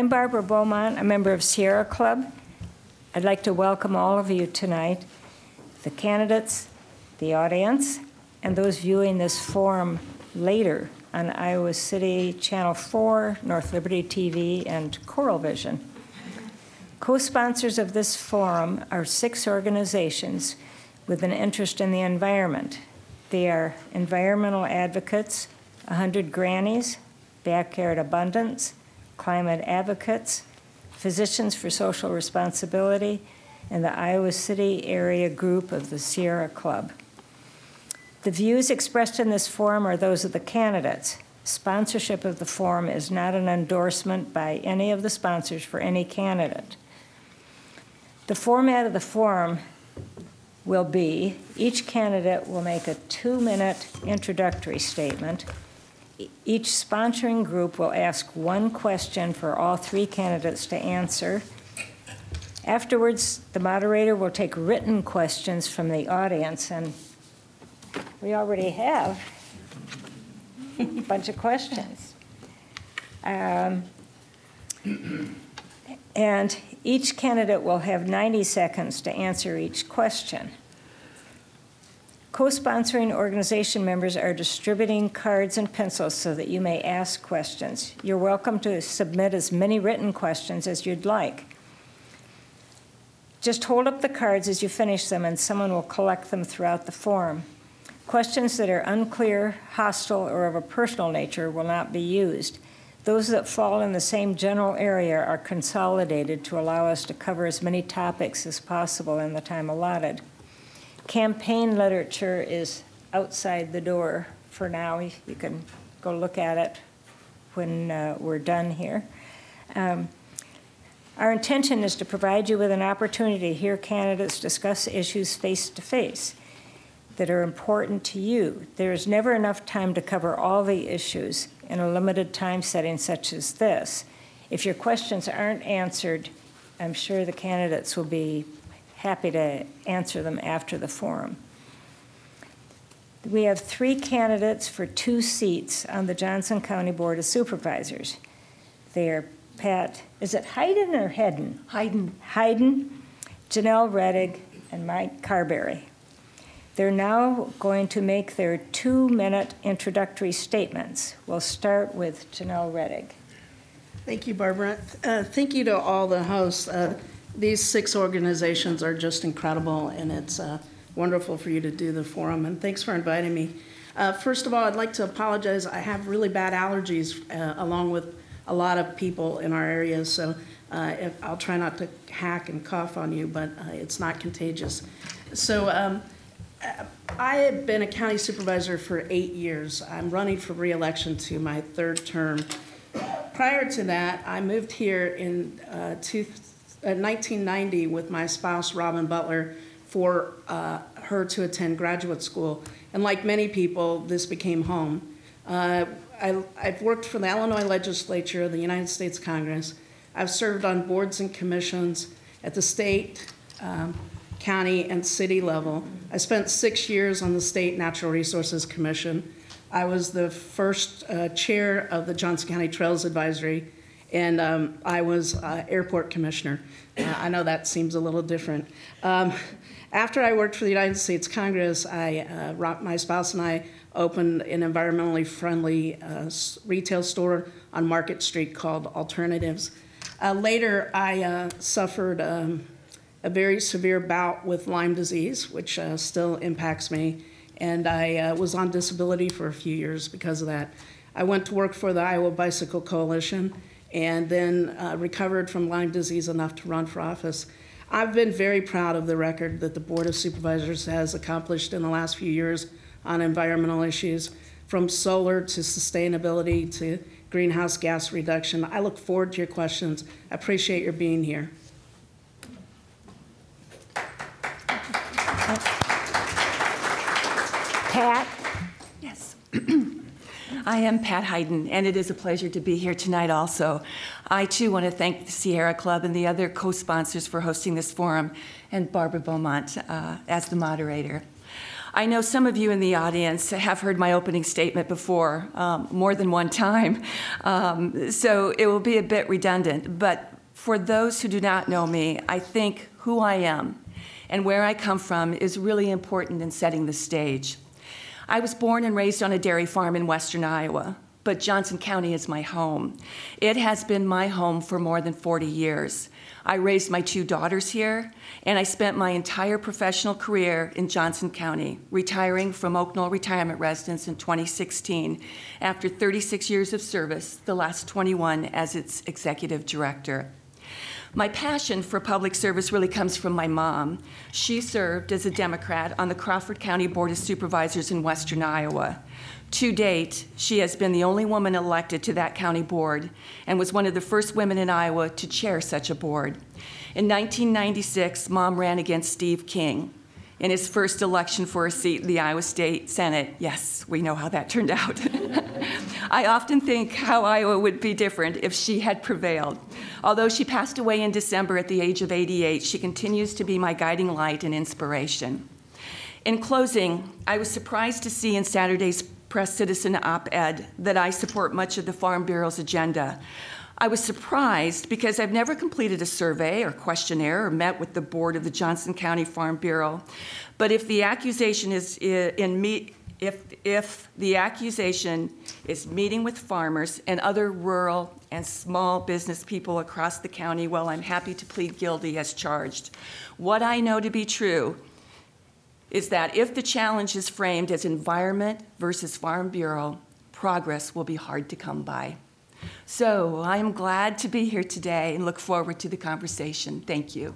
I'm Barbara Beaumont, a member of Sierra Club. I'd like to welcome all of you tonight, the candidates, the audience, and those viewing this forum later on Iowa City Channel 4, North Liberty TV, and Coral Vision. Co-sponsors of this forum are six organizations with an interest in the environment. They are Environmental Advocates, 100 Grannies, Backyard Abundance, Climate Advocates, Physicians for Social Responsibility, and the Iowa City Area Group of the Sierra Club. The views expressed in this forum are those of the candidates. Sponsorship of the forum is not an endorsement by any of the sponsors for any candidate. The format of the forum will be each candidate will make a two minute introductory statement. Each sponsoring group will ask one question for all three candidates to answer. Afterwards, the moderator will take written questions from the audience, and we already have a bunch of questions. Um, and each candidate will have 90 seconds to answer each question. Co sponsoring organization members are distributing cards and pencils so that you may ask questions. You're welcome to submit as many written questions as you'd like. Just hold up the cards as you finish them, and someone will collect them throughout the forum. Questions that are unclear, hostile, or of a personal nature will not be used. Those that fall in the same general area are consolidated to allow us to cover as many topics as possible in the time allotted. Campaign literature is outside the door for now. You can go look at it when uh, we're done here. Um, our intention is to provide you with an opportunity to hear candidates discuss issues face to face that are important to you. There is never enough time to cover all the issues in a limited time setting such as this. If your questions aren't answered, I'm sure the candidates will be happy to answer them after the forum. We have three candidates for two seats on the Johnson County Board of Supervisors. They are Pat, is it Hayden or Hedden? Hayden. Heiden, Janelle Rettig, and Mike Carberry. They're now going to make their two minute introductory statements. We'll start with Janelle Rettig. Thank you, Barbara. Uh, thank you to all the hosts. Uh, these six organizations are just incredible, and it's uh, wonderful for you to do the forum. And thanks for inviting me. Uh, first of all, I'd like to apologize. I have really bad allergies, uh, along with a lot of people in our area, so uh, if, I'll try not to hack and cough on you, but it's not contagious. So, um, I have been a county supervisor for eight years. I'm running for reelection to my third term. Prior to that, I moved here in uh, two, uh, 1990 with my spouse, Robin Butler, for uh, her to attend graduate school. And like many people, this became home. Uh, I, have worked for the Illinois legislature, the United States Congress. I've served on boards and commissions at the state, um, county, and city level. I spent six years on the State Natural Resources Commission. I was the first uh, chair of the Johnson County Trails Advisory, and um, I was uh, airport commissioner. Uh, I know that seems a little different. Um, after I worked for the United States Congress, I, uh, my spouse and I opened an environmentally friendly uh, retail store on Market Street called Alternatives. Uh, later, I suffered. Um, a very severe bout with Lyme disease, which uh, still impacts me, and I uh, was on disability for a few years because of that. I went to work for the Iowa Bicycle Coalition and then uh, recovered from Lyme disease enough to run for office. I've been very proud of the record that the Board of Supervisors has accomplished in the last few years on environmental issues, from solar to sustainability to greenhouse gas reduction. I look forward to your questions. I appreciate your being here. Pat? Yes. I am Pat Heiden, and it is a pleasure to be here tonight also. I too want to thank the Sierra Club and the other co sponsors for hosting this forum, and Barbara Beaumont uh, as the moderator. I know some of you in the audience have heard my opening statement before, um, more than one time, um, so it will be a bit redundant. But for those who do not know me, I think who I am and where I come from is really important in setting the stage. I was born and raised on a dairy farm in western Iowa, but Johnson County is my home. It has been my home for more than 40 years. I raised my two daughters here, and I spent my entire professional career in Johnson County, retiring from Oak Knoll Retirement Residence in 2016 after 36 years of service, the last 21 as its executive director. My passion for public service really comes from my mom. She served as a Democrat on the Crawford County Board of Supervisors in western Iowa. To date, she has been the only woman elected to that county board and was one of the first women in Iowa to chair such a board. In 1996, Mom ran against Steve King in his first election for a seat in the Iowa State Senate. Yes, we know how that turned out. I often think how Iowa would be different if she had prevailed. Although she passed away in December at the age of 88, she continues to be my guiding light and inspiration. In closing, I was surprised to see in Saturday's Press Citizen op ed that I support much of the Farm Bureau's agenda. I was surprised because I've never completed a survey or questionnaire or met with the board of the Johnson County Farm Bureau. But if the accusation is in me, if, if the accusation is meeting with farmers and other rural and small business people across the county, well, I'm happy to plead guilty as charged. What I know to be true is that if the challenge is framed as environment versus Farm Bureau, progress will be hard to come by. So I am glad to be here today and look forward to the conversation. Thank you.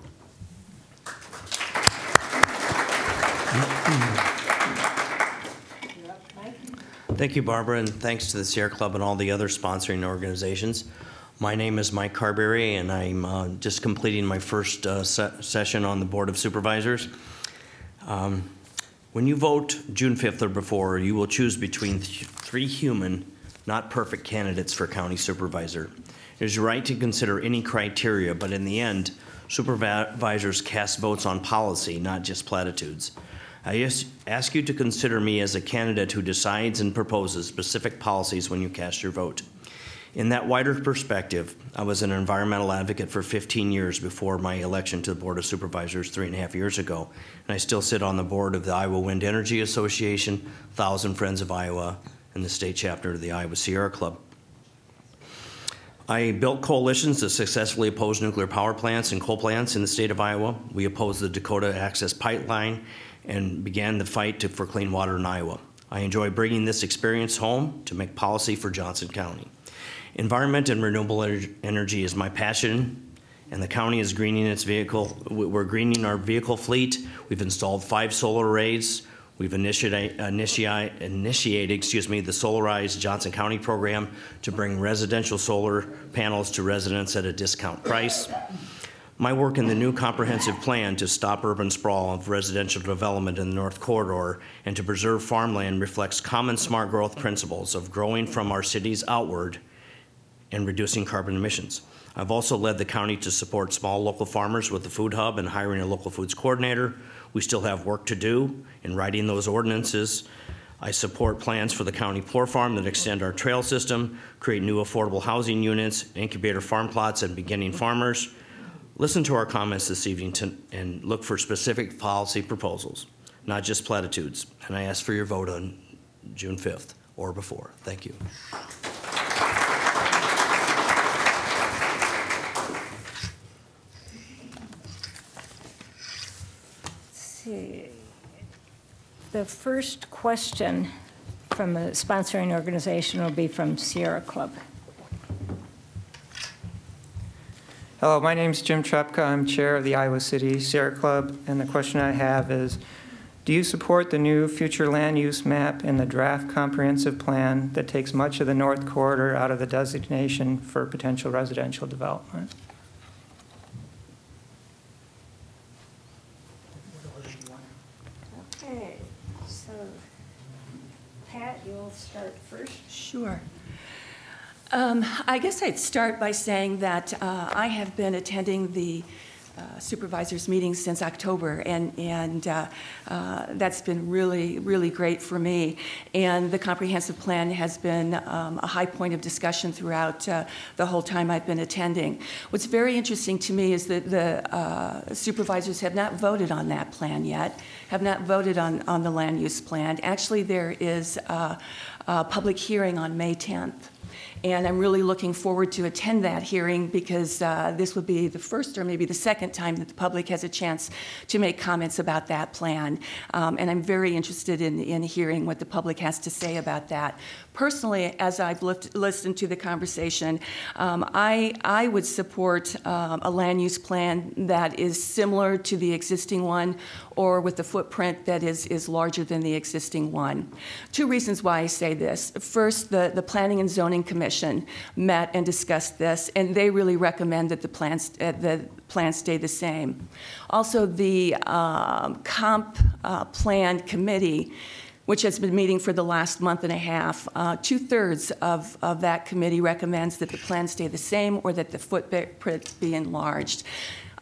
Thank you, Barbara, and thanks to the Sierra Club and all the other sponsoring organizations. My name is Mike Carberry, and I'm uh, just completing my first uh, se- session on the Board of Supervisors. Um, When you vote June 5th or before, you will choose between th- three human, not perfect candidates for county supervisor. It is right to consider any criteria, but in the end, supervisors cast votes on policy, not just platitudes. I ask you to consider me as a candidate who decides and proposes specific policies when you cast your vote. In that wider perspective, I was an environmental advocate for 15 years before my election to the Board of Supervisors three and a half years ago, and I still sit on the board of the Iowa Wind Energy Association, Thousand Friends of Iowa, and the state chapter of the Iowa Sierra Club. I built coalitions to successfully oppose nuclear power plants and coal plants in the state of Iowa. We opposed the Dakota Access Pipeline and began the fight to, for clean water in Iowa. I enjoy bringing this experience home to make policy for Johnson County. Environment and renewable ener- energy is my passion, and the county is greening its vehicle. We're greening our vehicle fleet. We've installed five solar arrays. We've initiated, initiate, initiated, excuse me, the Solarized Johnson County program to bring residential solar panels to residents at a discount price. My work in the new comprehensive plan to stop urban sprawl of residential development in the North Corridor and to preserve farmland reflects common smart growth principles of growing from our cities outward and reducing carbon emissions. I've also led the county to support small local farmers with the food hub and hiring a local foods coordinator. We still have work to do in writing those ordinances. I support plans for the county poor farm that extend our trail system, create new affordable housing units, incubator farm plots, and beginning farmers. Listen to our comments this evening to, and look for specific policy proposals, not just platitudes. And I ask for your vote on June 5th or before. Thank you. See. The first question from a sponsoring organization will be from Sierra Club. Hello, my name is Jim Trepka. I'm Chair of the Iowa City Sierra Club, and the question I have is, do you support the new future land use map and the draft comprehensive plan that takes much of the North Corridor out of the designation for potential residential development? Okay, so Pat, you'll start first. Sure. Um, I guess I'd start by saying that uh, I have been attending the uh, supervisors meetings since October, and, and uh, uh, that's been really, really great for me. And the comprehensive plan has been um, a high point of discussion throughout uh, the whole time I've been attending. What's very interesting to me is that the uh, supervisors have not voted on that plan yet, have not voted on, on the land use plan. Actually, there is a public hearing on May 10th. And I'm really looking forward to attend that hearing because uh, this would be the first or maybe the second time that the public has a chance to make comments about that plan. Um, and I'm very interested in, in hearing what the public has to say about that. Personally, as I've listened to the conversation, um, I, I would support um, a land use plan that is similar to the existing one or with a footprint that is, is larger than the existing one. Two reasons why I say this. First, the, the Planning and Zoning Commission met and discussed this, and they really recommend that the plans, uh, the plans stay the same. Also, the um, Comp uh, Plan Committee which has been meeting for the last month and a half. Uh, Two-thirds of, of that committee recommends that the plan stay the same or that the footprint be enlarged.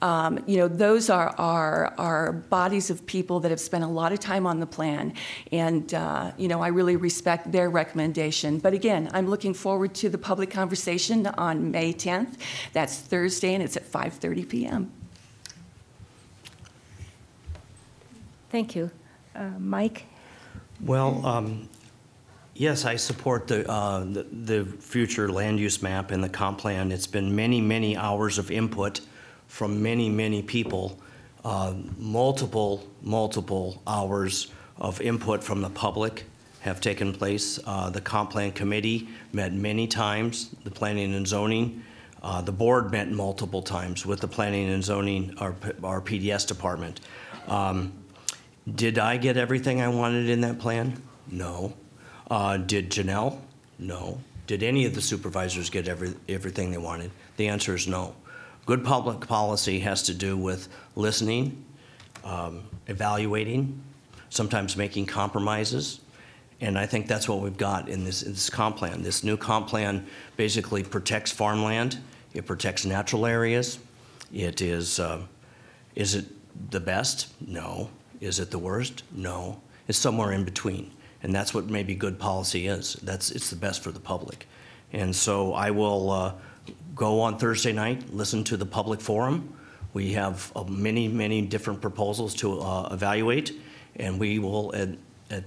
Um, you know, those are, are, are bodies of people that have spent a lot of time on the plan, and, uh, you know, I really respect their recommendation. But again, I'm looking forward to the public conversation on May 10th. That's Thursday, and it's at 5:30 PM. Thank you. Uh, Mike? Well, um, yes, I support the, uh, the the future land use map and the comp plan. It's been many, many hours of input from many, many people, uh, multiple, multiple hours of input from the public have taken place. Uh, The comp plan committee met many times, the planning and zoning. Uh, The board met multiple times with the planning and zoning, our our PDS department. Um, did I get everything I wanted in that plan? No. Uh, did Janelle? No. Did any of the supervisors get every, everything they wanted? The answer is no. Good public policy has to do with listening, um, evaluating, sometimes making compromises. And I think that's what we've got in this, in this comp plan. This new comp plan basically protects farmland, it protects natural areas. It is, uh, is it the best? No. Is it the worst? No. It's somewhere in between. And that's what maybe good policy is. That's, it's the best for the public. And so I will uh, go on Thursday night, listen to the public forum. We have uh, many, many different proposals to uh, evaluate, and we will, at, at,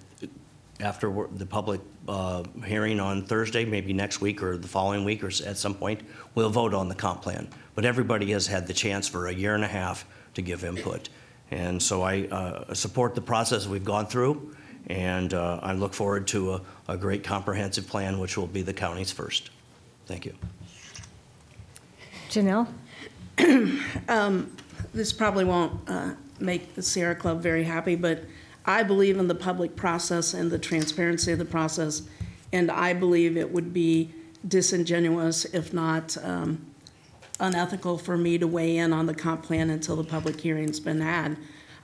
after the public uh, hearing on Thursday, maybe next week or the following week or at some point, we'll vote on the comp plan. But everybody has had the chance for a year and a half to give input. And so I uh, support the process we've gone through, and uh, I look forward to a, a great comprehensive plan, which will be the county's first. Thank you. Janelle? this probably won't uh, make the Sierra Club very happy, but I believe in the public process and the transparency of the process, and I believe it would be disingenuous, if not um, unethical, for me to weigh in on the comp plan until the public hearing's been had.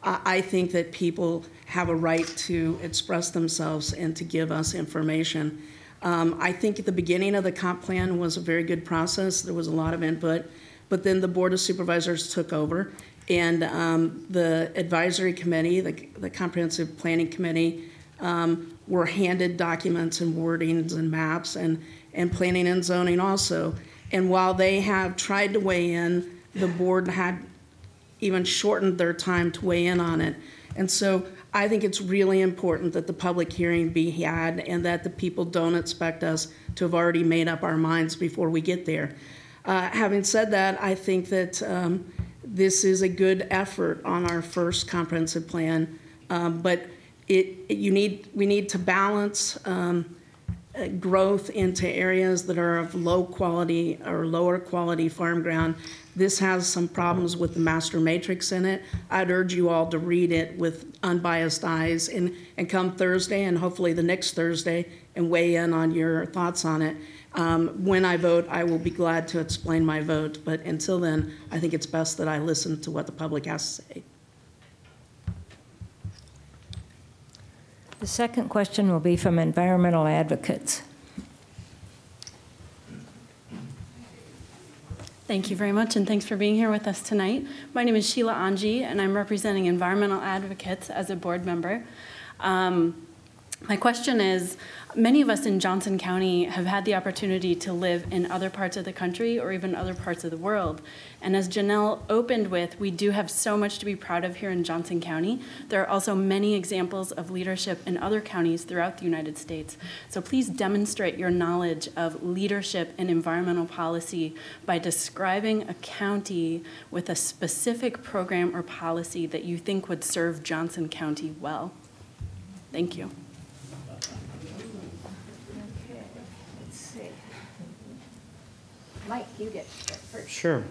I think that people have a right to express themselves and to give us information. Um, I think at the beginning of the comp plan was a very good process. There was a lot of input. But then the Board of Supervisors took over, and um, the advisory committee, the the Comprehensive Planning Committee, um, were handed documents and wordings and maps, and, and planning and zoning also. And while they have tried to weigh in, the board had even shortened their time to weigh in on it. And so I think it's really important that the public hearing be had and that the people don't expect us to have already made up our minds before we get there. Uh, having said that, I think that um, this is a good effort on our first comprehensive plan, um, but it, it- you need we need to balance um, growth into areas that are of low quality or lower quality farm ground. This has some problems with the master matrix in it. I'd urge you all to read it with unbiased eyes and, and come Thursday and hopefully the next Thursday and weigh in on your thoughts on it. Um, when I vote, I will be glad to explain my vote, but until then, I think it's best that I listen to what the public has to say. The second question will be from environmental advocates. Thank you very much, and thanks for being here with us tonight. My name is Sheila Anji, and I'm representing Environmental Advocates as a board member. Um, my question is many of us in Johnson County have had the opportunity to live in other parts of the country or even other parts of the world. And as Janelle opened with, we do have so much to be proud of here in Johnson County. There are also many examples of leadership in other counties throughout the United States. So please demonstrate your knowledge of leadership and environmental policy by describing a county with a specific program or policy that you think would serve Johnson County well. Thank you. Okay, let's see. Mike, you get first. Sure.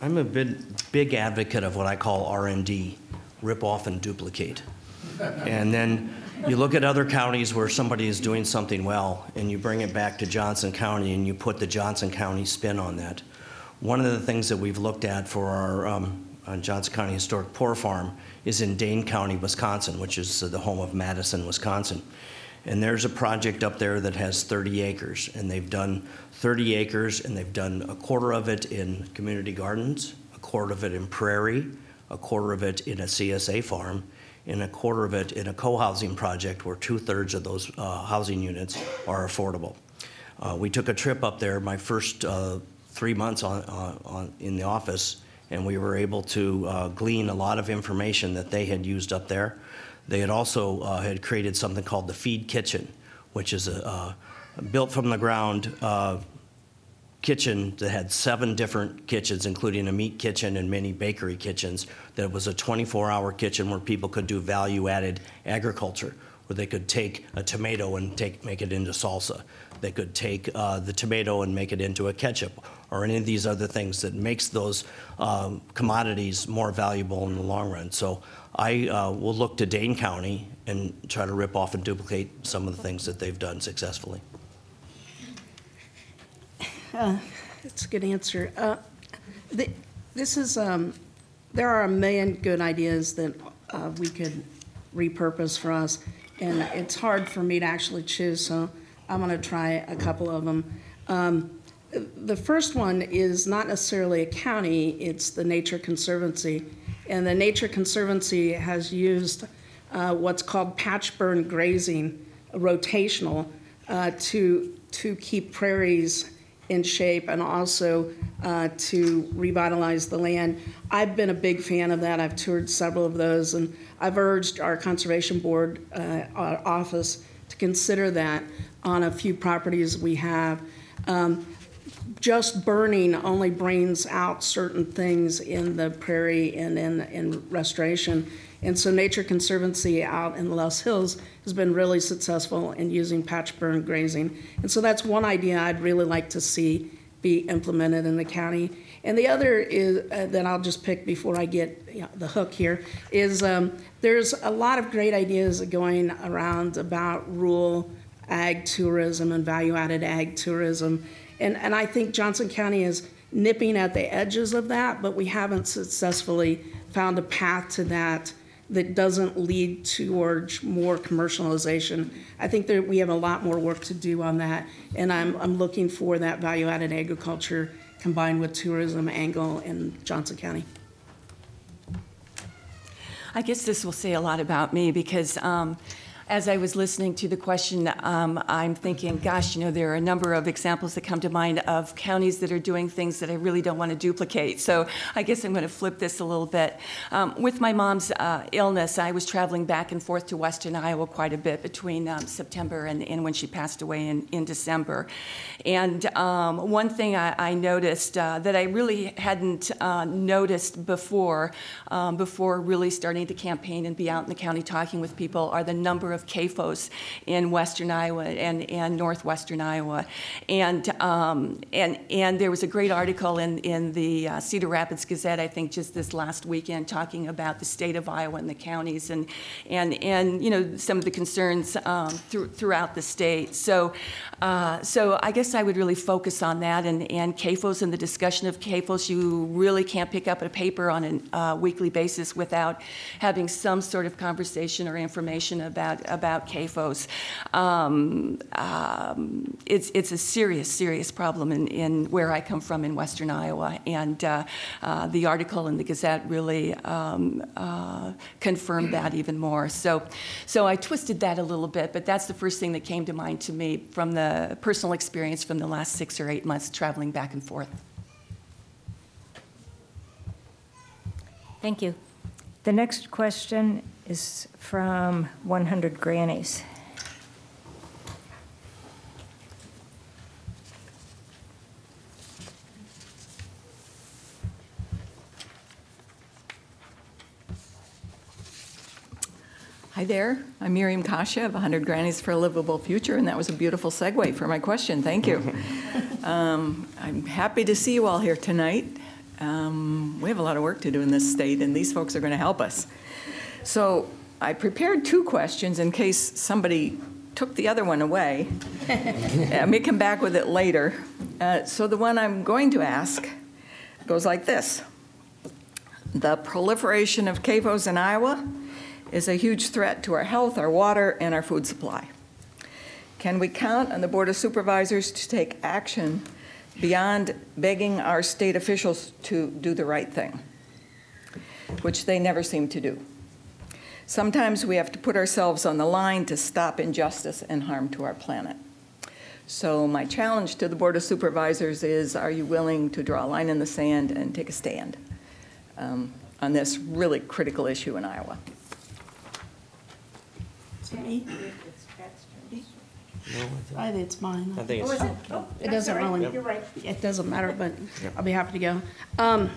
I'm a big, big advocate of what I call R&D, rip off and duplicate. And then you look at other counties where somebody is doing something well, and you bring it back to Johnson County, and you put the Johnson County spin on that. One of the things that we've looked at for our um, on Johnson County Historic Poor Farm is in Dane County, Wisconsin, which is the home of Madison, Wisconsin. And there's a project up there that has 30 acres, and they've done 30 acres, and they've done a quarter of it in community gardens, a quarter of it in prairie, a quarter of it in a CSA farm, and a quarter of it in a co-housing project where two-thirds of those uh, housing units are affordable. Uh, we took a trip up there my first uh, three months on, on, on, in the office, and we were able to uh, glean a lot of information that they had used up there. They had also uh, had created something called the Feed Kitchen, which is a uh, built from the ground uh, kitchen that had seven different kitchens, including a meat kitchen and many bakery kitchens. That was a 24-hour kitchen where people could do value-added agriculture, where they could take a tomato and take make it into salsa. They could take uh, the tomato and make it into a ketchup, or any of these other things that makes those um, commodities more valuable in the long run. So I uh, will look to Dane County and try to rip off and duplicate some of the things that they've done successfully. That's a good answer. Uh, This is, um, there are a million good ideas that uh, we could repurpose for us, and it's hard for me to actually choose, so I'm going to try a couple of them. Um, The first one is not necessarily a county, it's the Nature Conservancy. And the Nature Conservancy has used uh, what's called patch burn grazing, rotational, uh, to, to keep prairies in shape and also uh, to revitalize the land. I've been a big fan of that. I've toured several of those, and I've urged our Conservation Board uh, our office to consider that on a few properties we have. Um, just burning only brings out certain things in the prairie and in, in restoration. And so Nature Conservancy out in the Loess Hills has been really successful in using patch burn grazing. And so that's one idea I'd really like to see be implemented in the county. And the other is, uh, that I'll just pick before I get you know, the hook here, is um, there's a lot of great ideas going around about rural ag tourism and value-added ag tourism. And, and I think Johnson County is nipping at the edges of that, but we haven't successfully found a path to that that doesn't lead towards more commercialization. I think that we have a lot more work to do on that, and I'm, I'm looking for that value-added agriculture combined with tourism angle in Johnson County. I guess this will say a lot about me because um, as I was listening to the question, um, I'm thinking, gosh, you know, there are a number of examples that come to mind of counties that are doing things that I really don't want to duplicate. So I guess I'm going to flip this a little bit. Um, with my mom's uh, illness, I was traveling back and forth to Western Iowa quite a bit between um, September and, and, when she passed away in, in December. And um, one thing I, I noticed uh, that I really hadn't uh, noticed before, um, before really starting the campaign and be out in the county talking with people, are the number of CAFOs in western Iowa and, and northwestern Iowa. And, um, and, and there was a great article in, in the uh, Cedar Rapids Gazette, I think, just this last weekend, talking about the state of Iowa and the counties and, and, and you know, some of the concerns um, through, throughout the state. So, uh, so I guess I would really focus on that and, and CAFOs and the discussion of CAFOs. You really can't pick up a paper on a uh, weekly basis without having some sort of conversation or information about about CAFOs. Um, um, it's, it's a serious, serious problem in, in where I come from in western Iowa. And uh, uh, the article in the Gazette really um, uh, confirmed that even more. So, so I twisted that a little bit, but that's the first thing that came to mind to me from the personal experience from the last six or eight months traveling back and forth. Thank you. The next question is from 100 Grannies. Hi there. I'm Miriam Kasha of 100 Grannies for a Livable Future, and that was a beautiful segue for my question. Thank you. um, I'm happy to see you all here tonight. Um, we have a lot of work to do in this state, and these folks are going to help us. So I prepared two questions in case somebody took the other one away. I may come back with it later. Uh, so the one I'm going to ask goes like this The proliferation of CAFOs in Iowa is a huge threat to our health, our water, and our food supply. Can we count on the Board of Supervisors to take action beyond begging our state officials to do the right thing, which they never seem to do? Sometimes we have to put ourselves on the line to stop injustice and harm to our planet. So, my challenge to the Board of Supervisors is are you willing to draw a line in the sand and take a stand um, on this really critical issue in Iowa? Is me? I think it's mine. I think it's, Oh, It doesn't really, You're right. it doesn't matter, but I'll be happy to go. Um,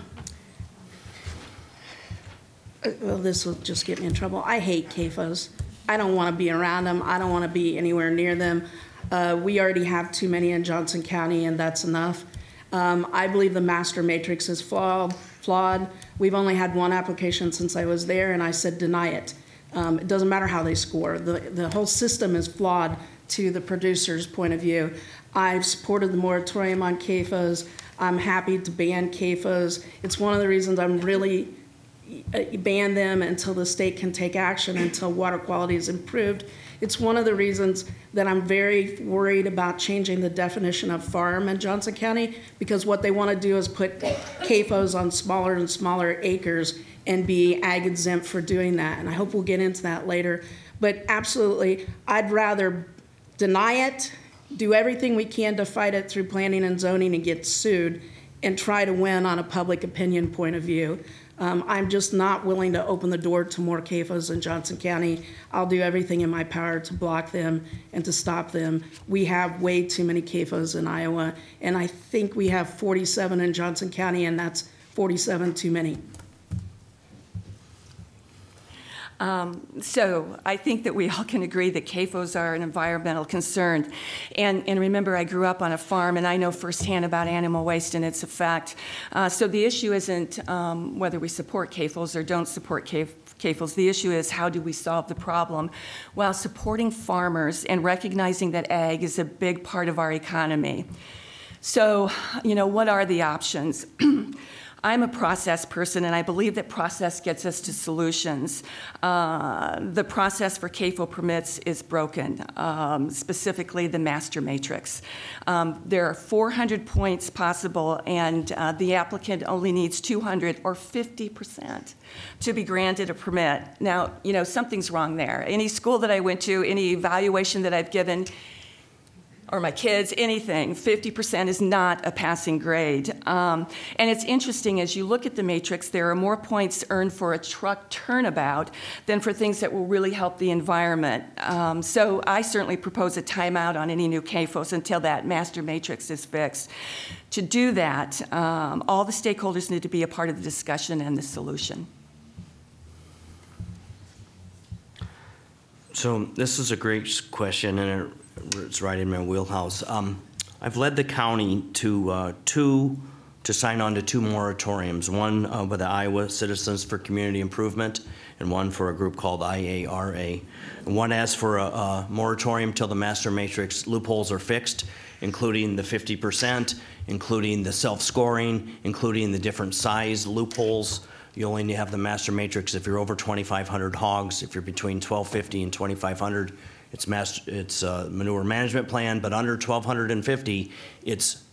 Well, this will just get me in trouble. I hate CAFOs. I don't want to be around them. I don't want to be anywhere near them. Uh, We already have too many in Johnson County, and that's enough. Um, I believe the master matrix is flawed, flawed. We've only had one application since I was there, and I said deny it. Um, It doesn't matter how they score. The, the whole system is flawed to the producer's point of view. I've supported the moratorium on CAFOs. I'm happy to ban CAFOs. It's one of the reasons I'm really Uh, ban them until the state can take action, until water quality is improved. It's one of the reasons that I'm very worried about changing the definition of farm in Johnson County, because what they want to do is put CAFOs on smaller and smaller acres and be ag exempt for doing that. And I hope we'll get into that later. But absolutely, I'd rather deny it, do everything we can to fight it through planning and zoning and get sued, and try to win on a public opinion point of view. Um, I'm just not willing to open the door to more CAFOs in Johnson County. I'll do everything in my power to block them and to stop them. We have way too many CAFOs in Iowa, and I think we have 47 in Johnson County, and that's 47 too many. Um, so I think that we all can agree that CAFOs are an environmental concern. And, and remember, I grew up on a farm, and I know firsthand about animal waste, and it's effect. Uh, so the issue isn't um, whether we support CAFOs or don't support CAF- CAFOs. The issue is how do we solve the problem while supporting farmers and recognizing that ag is a big part of our economy. So, you know, what are the options? I'm a process person, and I believe that process gets us to solutions. Uh, the process for CAFO permits is broken, um, specifically the master matrix. Um, there are 400 points possible, and uh, the applicant only needs 200 or 50 percent to be granted a permit. Now, you know, something's wrong there. Any school that I went to, any evaluation that I've given, or my kids, anything, 50% is not a passing grade. Um, and it's interesting, as you look at the matrix, there are more points earned for a truck turnabout than for things that will really help the environment. Um, so I certainly propose a timeout on any new CAFOs until that master matrix is fixed. To do that, um, all the stakeholders need to be a part of the discussion and the solution. so this is a great question, and it- it's right in my wheelhouse. Um, I've led the county to uh, two, to sign on to two moratoriums, one uh, with the Iowa Citizens for Community Improvement, and one for a group called IARA. And One asks for a- a moratorium till the master matrix loopholes are fixed, including the 50%, including the self-scoring, including the different size loopholes You only have the master matrix if you're over 2,500 hogs. If you're between 1,250 and 2,500, it's master, it's a manure management plan, but under 1,250, it's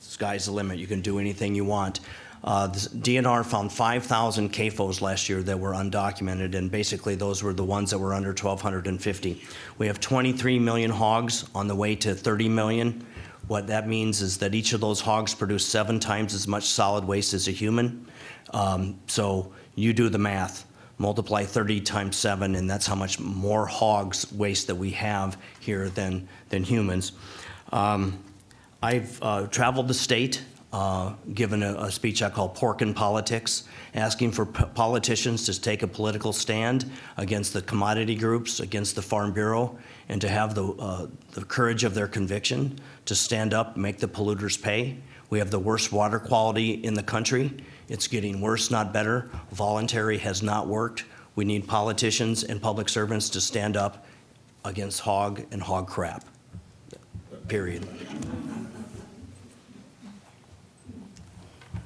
sky's the limit. You can do anything you want. Uh, this- DNR found 5,000 CAFOs last year that were undocumented, and basically those were the ones that were under 1,250. We have 23 million hogs on the way to 30 million. What that means is that each of those hogs produce seven times as much solid waste as a human. Um, So you do the math, multiply 30 times seven, and that's how much more hogs waste that we have here than, than humans. Um, I've uh, traveled the state, uh, given a, a speech I call Pork in Politics, asking for p- politicians to take a political stand against the commodity groups, against the Farm Bureau, and to have the, uh, the courage of their conviction to stand up, make the polluters pay. We have the worst water quality in the country. It's getting worse, not better. Voluntary has not worked. We need politicians and public servants to stand up against hog and hog crap. Period.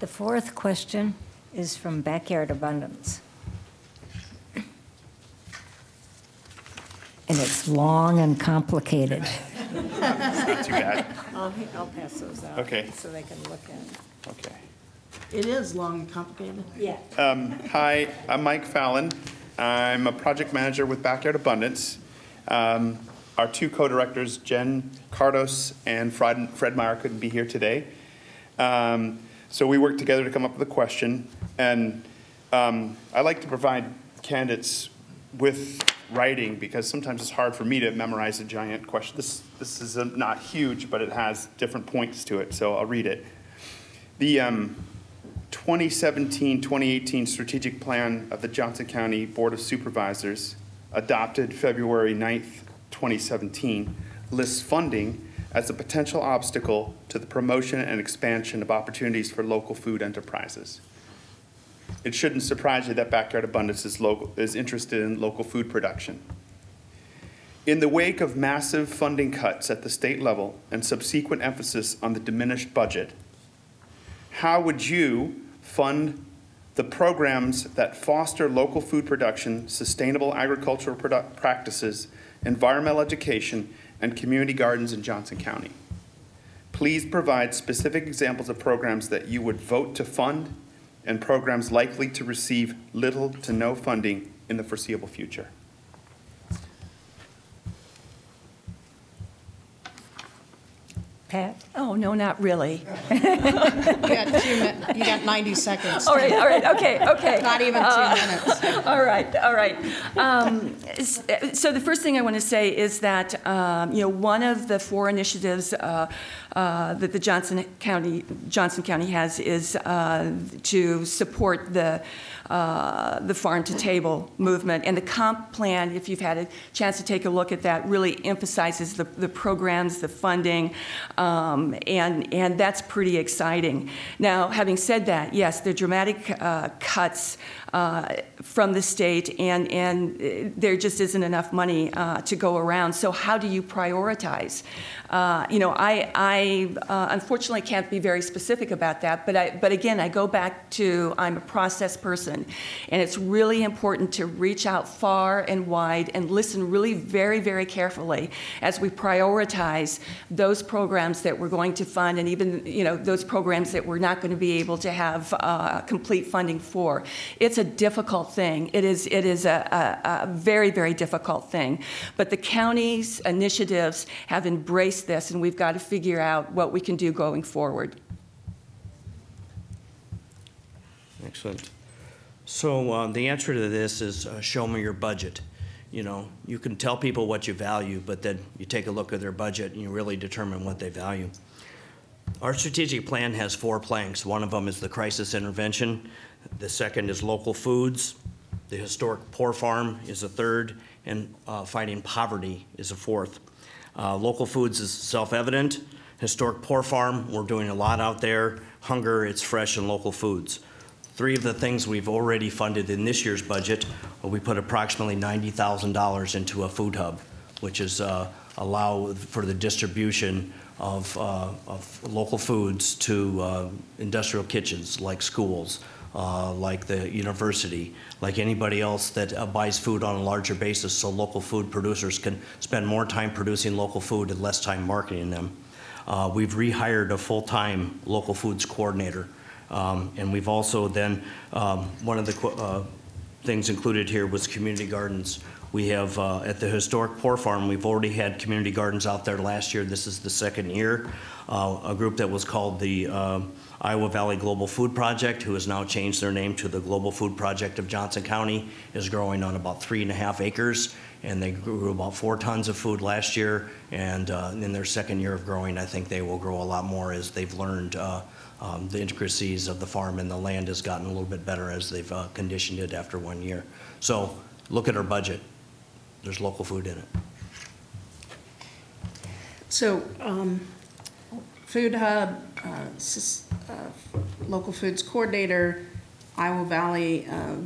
The fourth question is from Backyard Abundance. And it's long and complicated. Too bad. I'll, I'll pass those out. Okay. So they can look at it. Okay. It is long and complicated. Yeah. Hi, I'm Mike Fallon. I'm a project manager with Backyard Abundance. Um, Our two co-directors, Jen Cardos and Fred Fred Meyer, couldn't be here today. Um, So we worked together to come up with a question, and um, I like to provide candidates with writing, because sometimes it's hard for me to memorize a giant question. This, this is um, not huge, but it has different points to it, so I'll read it. The um, 2017-2018 strategic plan of the Johnson County Board of Supervisors, adopted February 9th, 2017, lists funding as a potential obstacle to the promotion and expansion of opportunities for local food enterprises. It shouldn't surprise you that Backyard Abundance is, local, is interested in local food production. In the wake of massive funding cuts at the state level and subsequent emphasis on the diminished budget, how would you fund the programs that foster local food production, sustainable agricultural practices, environmental education, and community gardens in Johnson County? Please provide specific examples of programs that you would vote to fund and programs likely to receive little to no funding in the foreseeable future. Pat? Oh, no, not really. You got two min, you got 90 seconds. All right, all right, okay, okay. Not even two minutes. All right, all right. Um, s- So the first thing I want to say is that, um, you know, one of the four initiatives uh, uh, that the Johnson County, Johnson County has is uh, to support the, uh, the farm-to-table movement. And the comp plan, if you've had a chance to take a look at that, really emphasizes the, the programs, the funding, um, and, and that's pretty exciting. Now, having said that, yes, the dramatic uh, cuts uh, from the state, and, and there just isn't enough money uh, to go around. So how do you prioritize? Uh, you know, I, I uh, unfortunately can't be very specific about that, but, I, but again, I go back to I'm a process person, and it's really important to reach out far and wide and listen really very, very carefully as we prioritize those programs that we're going to fund and even, you know, those programs that we're not going to be able to have uh, complete funding for. It's a difficult thing. It is, it is a, a, a very, very difficult thing. But the county's initiatives have embraced this, and we've got to figure out what we can do going forward. Excellent. So uh, the answer to this is uh, show me your budget. You know, you can tell people what you value, but then you take a look at their budget and you really determine what they value. Our strategic plan has four planks. One of them is the crisis intervention. The second is local foods. The historic poor farm is a third, and uh, fighting poverty is a fourth. Uh, Local foods is self-evident. Historic poor farm, we're doing a lot out there. Hunger, it's fresh and local foods. Three of the things we've already funded in this year's budget, well, we put approximately $90,000 into a food hub, which is uh, allow for the distribution of, uh, of local foods to uh, industrial kitchens like schools, uh, like the university, like anybody else that uh, buys food on a larger basis, so local food producers can spend more time producing local food and less time marketing them. Uh, We've rehired a full-time local foods coordinator. Um, And we've also then, um, one of the uh, things included here was community gardens. We have, uh, at the historic Poor Farm, we've already had community gardens out there last year. This is the second year. Uh, A group that was called the um, Iowa Valley Global Food Project, who has now changed their name to the Global Food Project of Johnson County, is growing on about three and a half acres. And they grew about four tons of food last year. And uh, in their second year of growing, I think they will grow a lot more as they've learned uh, um, the intricacies of the farm and the land has gotten a little bit better as they've uh, conditioned it after one year. So look at our budget. There's local food in it. So, um, Food Hub, uh, uh, Local Foods Coordinator, Iowa Valley, uh,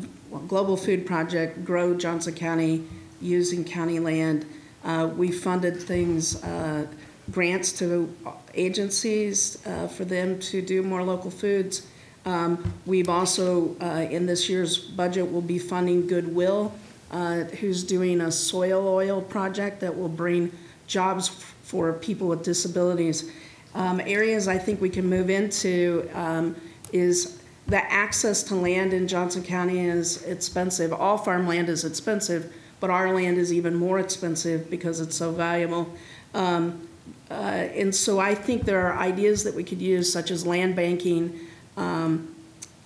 Global Food Project, Grow Johnson County, using county land. Uh, We funded things, uh, grants to agencies uh, for them to do more local foods. Um, We've also, uh, in this year's budget, will be funding Goodwill, uh, who's doing a soil oil project that will bring jobs for people with disabilities. Um, Areas I think we can move into um, is the access to land in Johnson County is expensive. All farmland is expensive, but our land is even more expensive because it's so valuable. Um, uh, And so I think there are ideas that we could use, such as land banking, um,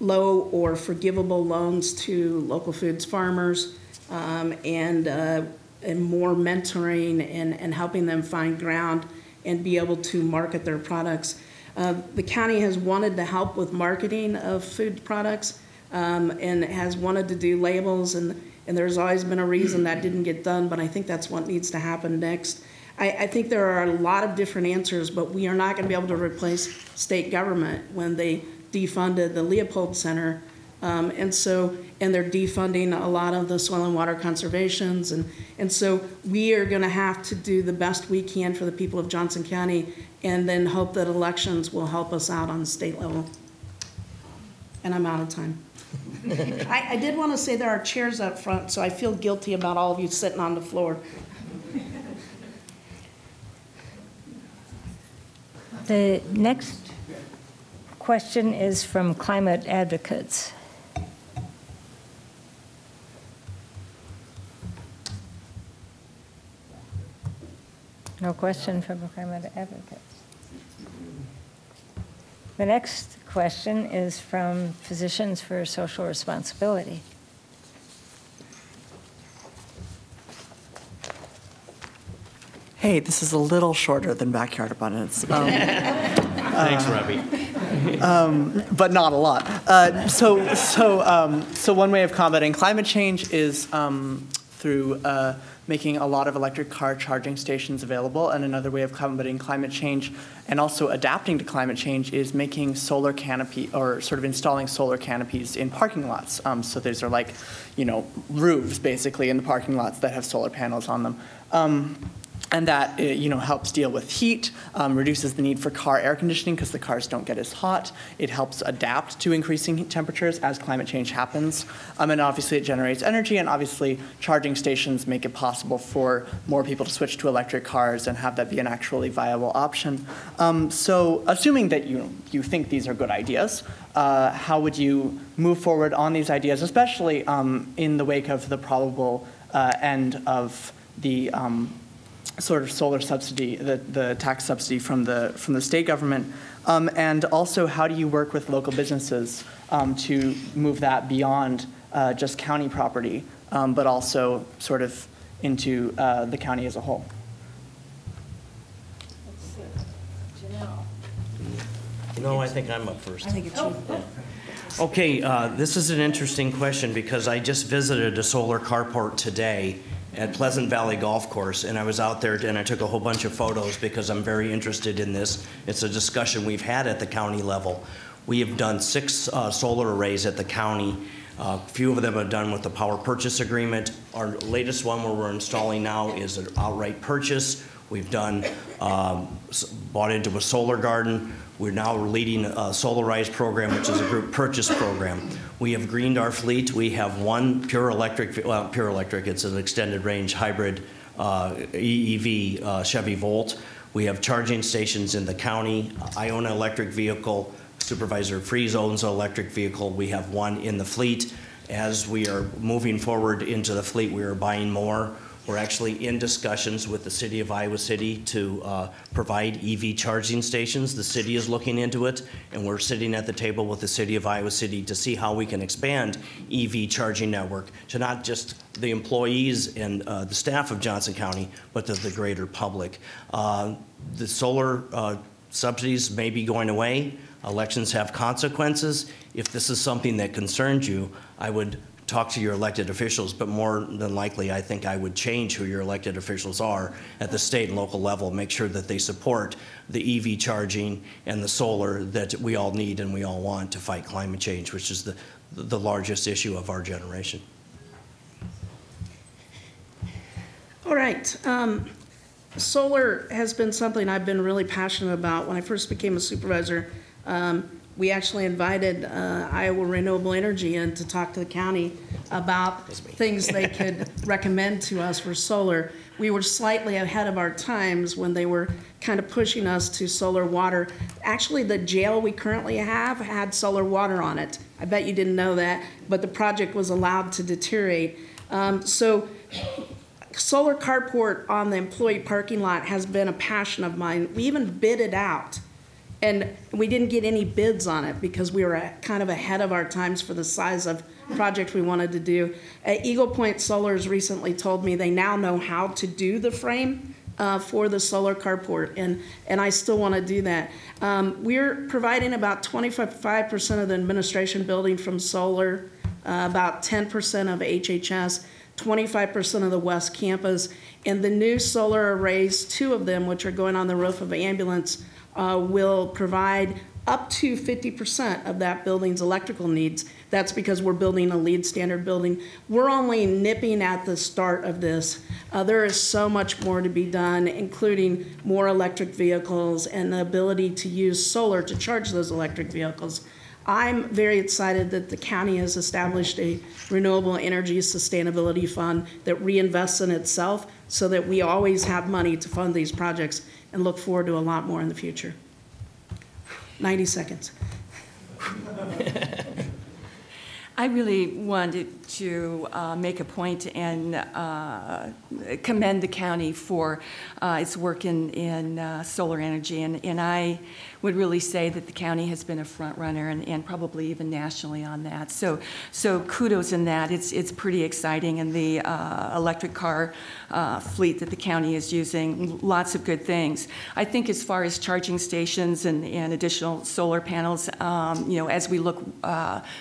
low or forgivable loans to local foods farmers, um, and, uh, and more mentoring and, and helping them find ground and be able to market their products. Uh, The county has wanted to help with marketing of food products um, and has wanted to do labels, and, and there's always been a reason that didn't get done, but I think that's what needs to happen next. I, I think there are a lot of different answers, but we are not going to be able to replace state government when they defunded the Leopold Center. Um, and so, and they're defunding a lot of the soil and water conservations. And, and so we are going to have to do the best we can for the people of Johnson County and then hope that elections will help us out on the state level. And I'm out of time. I, I did want to say there are chairs up front, so I feel guilty about all of you sitting on the floor. The next question is from Climate Advocates. No question from Climate Advocates. The next question is from Physicians for Social Responsibility. Hey, this is a little shorter than Backyard Abundance, um, Thanks, Robbie. but not a lot. Uh, so, so, um, so one way of combating climate change is um, through uh, making a lot of electric car charging stations available, and another way of combating climate change and also adapting to climate change is making solar canopy or sort of installing solar canopies in parking lots. Um, so these are like, you know, roofs basically in the parking lots that have solar panels on them. Um, and that uh, you know helps deal with heat, um, reduces the need for car air conditioning because the cars don't get as hot. It helps adapt to increasing temperatures as climate change happens, um, and obviously it generates energy. And obviously, charging stations make it possible for more people to switch to electric cars and have that be an actually viable option. Um, so, assuming that you you think these are good ideas, uh, how would you move forward on these ideas, especially um, in the wake of the probable uh, end of the um, sort of solar subsidy, the, the tax subsidy from the, from the state government? Um, and also, how do you work with local businesses um, to move that beyond uh, just county property, um, but also sort of into uh, the county as a whole? No, I think I'm up first. I think it's you. Okay, uh, this is an interesting question because I just visited a solar carport today at Pleasant Valley Golf Course, and I was out there and I took a whole bunch of photos because I'm very interested in this. It's a discussion we've had at the county level. We have done six uh, solar arrays at the county. A few of them are done with the power purchase agreement. Our latest one where we're installing now is an outright purchase. We've done, um, bought into a solar garden. We're now leading a Solarize program, which is a group purchase program. We have greened our fleet. We have one pure electric, well, pure electric, it's an extended range hybrid uh, EEV uh, Chevy Volt. We have charging stations in the county. I own an electric vehicle. Supervisor Friese owns an electric vehicle. We have one in the fleet. As we are moving forward into the fleet, we are buying more. We're actually in discussions with the city of Iowa City to uh, provide EV charging stations. The city is looking into it, and we're sitting at the table with the city of Iowa City to see how we can expand EV charging network to not just the employees and uh, the staff of Johnson County, but to the greater public. Uh, The solar uh, subsidies may be going away. Elections have consequences. If this is something that concerns you, I would talk to your elected officials, but more than likely, I think I would change who your elected officials are at the state and local level, make sure that they support the EV charging and the solar that we all need and we all want to fight climate change, which is the, the largest issue of our generation. All right. um, Solar has been something I've been really passionate about. When I first became a supervisor, um, we actually invited uh, Iowa Renewable Energy in to talk to the county about things they could recommend to us for solar. We were slightly ahead of our times when they were kind of pushing us to solar water. Actually, the jail we currently have had solar water on it. I bet you didn't know that, but the project was allowed to deteriorate. Um, So solar carport on the employee parking lot has been a passion of mine. We even bid it out. And we didn't get any bids on it because we were kind of ahead of our times for the size of project we wanted to do. Uh, Eagle Point Solar has recently told me they now know how to do the frame uh, for the solar carport, and, and I still want to do that. Um, we're providing about 25% of the administration building from solar, uh, about 10% of HHS, 25% of the West Campus, and the new solar arrays, two of them, which are going on the roof of ambulance, uh, will provide up to 50% of that building's electrical needs. That's because we're building a LEED standard building. We're only nipping at the start of this. Uh, there is so much more to be done, including more electric vehicles and the ability to use solar to charge those electric vehicles. I'm very excited that the county has established a renewable energy sustainability fund that reinvests in itself so that we always have money to fund these projects and look forward to a lot more in the future. 90 seconds. I really wanted to uh, make a point and uh, commend the county for uh, its work in, in uh, solar energy. And, and I would really say that the county has been a front runner and, and probably even nationally on that. So, so kudos in that. It's, it's pretty exciting. And the uh, electric car uh, fleet that the county is using, lots of good things. I think as far as charging stations and, and additional solar panels, um, you know, as we look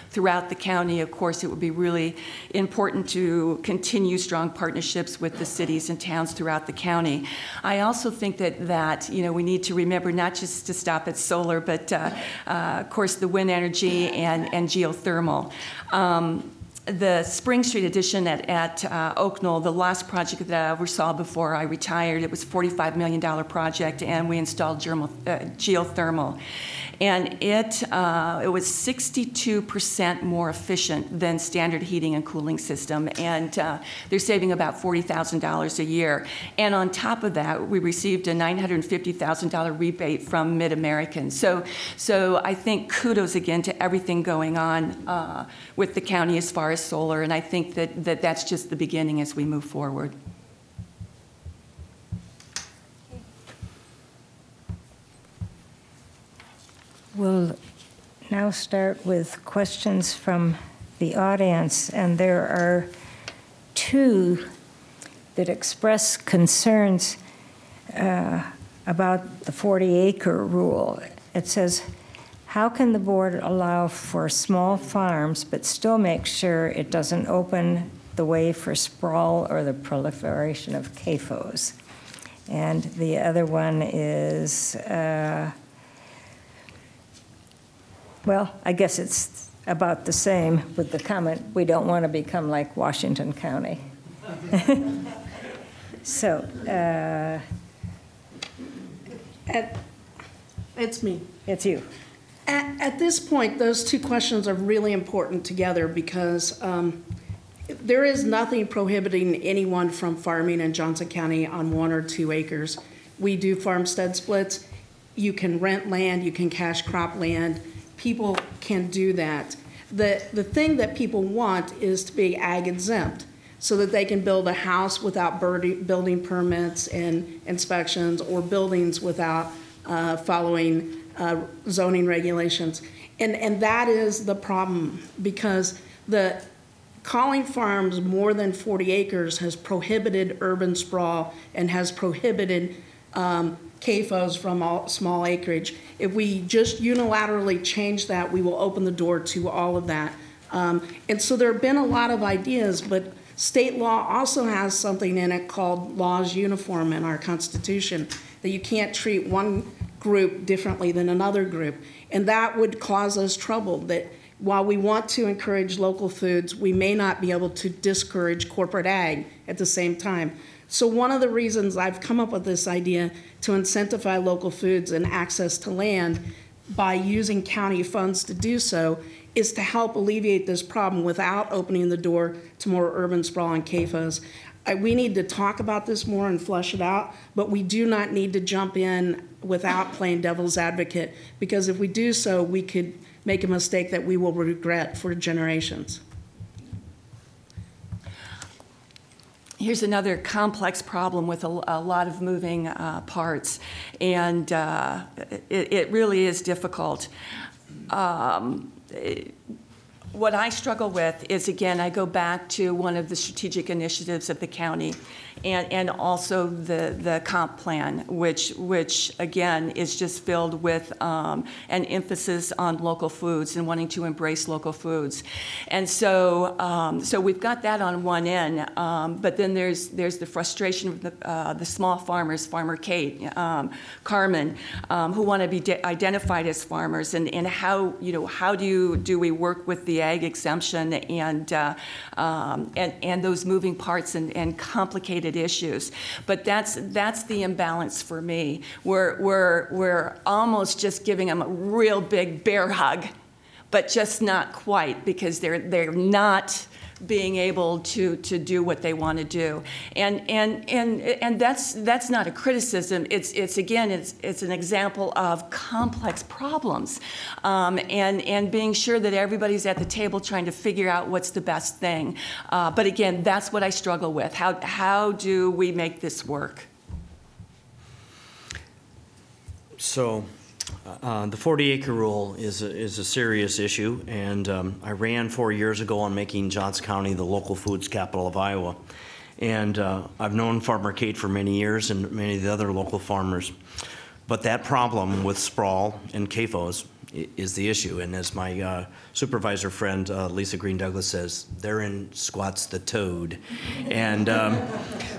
throughout the county, of course, it would be really important to continue strong partnerships with the cities and towns throughout the county. I also think that, that you know, we need to remember not just to stop at solar, but uh, uh, of course the wind energy and, and geothermal. Um, the Spring Street addition at, at uh, the last project that I oversaw before I retired, it was a $45 million project, and we installed germal, uh, geothermal. And it, uh, it was 62% more efficient than standard heating and cooling system, and uh, they're saving about $40,000 a year. And on top of that, we received a $950,000 rebate from MidAmerican. So, so I think kudos again to everything going on uh, with the county as far as solar, and I think that, that that's just the beginning as we move forward. We'll now start with questions from the audience, and there are two that express concerns uh, about the 40-acre rule. It says, how can the board allow for small farms but still make sure it doesn't open the way for sprawl or the proliferation of CAFOs? And the other one is, uh, well, I guess it's about the same with the comment, we don't want to become like Washington County. So, uh, At, it's me. It's you. At, at this point, those two questions are really important together because um, there is nothing prohibiting anyone from farming in Johnson County on one or two acres. We do farmstead splits. You can rent land, you can cash crop land. People can do that. The, the thing that people want is to be ag exempt so that they can build a house without building permits and inspections or buildings without uh, following uh, zoning regulations. And, and that is the problem because the calling farms more than 40 acres has prohibited urban sprawl and has prohibited um, CAFOs from all, small acreage. If we just unilaterally change that, we will open the door to all of that. Um, and so there have been a lot of ideas, but state law also has something in it called laws uniform in our Constitution that you can't treat one group differently than another group. And that would cause us trouble that while we want to encourage local foods, we may not be able to discourage corporate ag at the same time. So, one of the reasons I've come up with this idea to incentivize local foods and access to land by using county funds to do so is to help alleviate this problem without opening the door to more urban sprawl and CAFOs. I- We need to talk about this more and flesh it out, but we do not need to jump in without playing devil's advocate, because if we do so, we could make a mistake that we will regret for generations. Here's another complex problem with a, a lot of moving uh, parts, and uh, it, it really is difficult. Um, it- what I struggle with is, again, I go back to one of the strategic initiatives of the county, and, and also the, the comp plan, which, which, again, is just filled with um, an emphasis on local foods and wanting to embrace local foods. And so, um, so we've got that on one end, um, but then there's, there's the frustration of the, uh, the small farmers, Farmer Kate, um, Carmen, um, who want to be de- identified as farmers, and, and how, you know, how do, you, do we work with the ag exemption and, uh, um, and, and those moving parts and, and complicated issues. But that's, that's the imbalance for me. We're, we're, we're almost just giving them a real big bear hug, but just not quite because they're, they're not being able to, to do what they want to do. And, and, and, and that's, that's not a criticism. It's, it's again, it's, it's an example of complex problems um, and, and being sure that everybody's at the table trying to figure out what's the best thing. Uh, but again, that's what I struggle with. How, how do we make this work? So, uh, the 40-acre rule is, a- is a serious issue, and um, I ran four years ago on making Johnson County the local foods capital of Iowa. And uh, I've known Farmer Kate for many years and many of the other local farmers. But that problem with sprawl and CAFOs is the issue. And as my uh, supervisor friend uh, Lisa Green Douglass says, therein squats the toad. And um,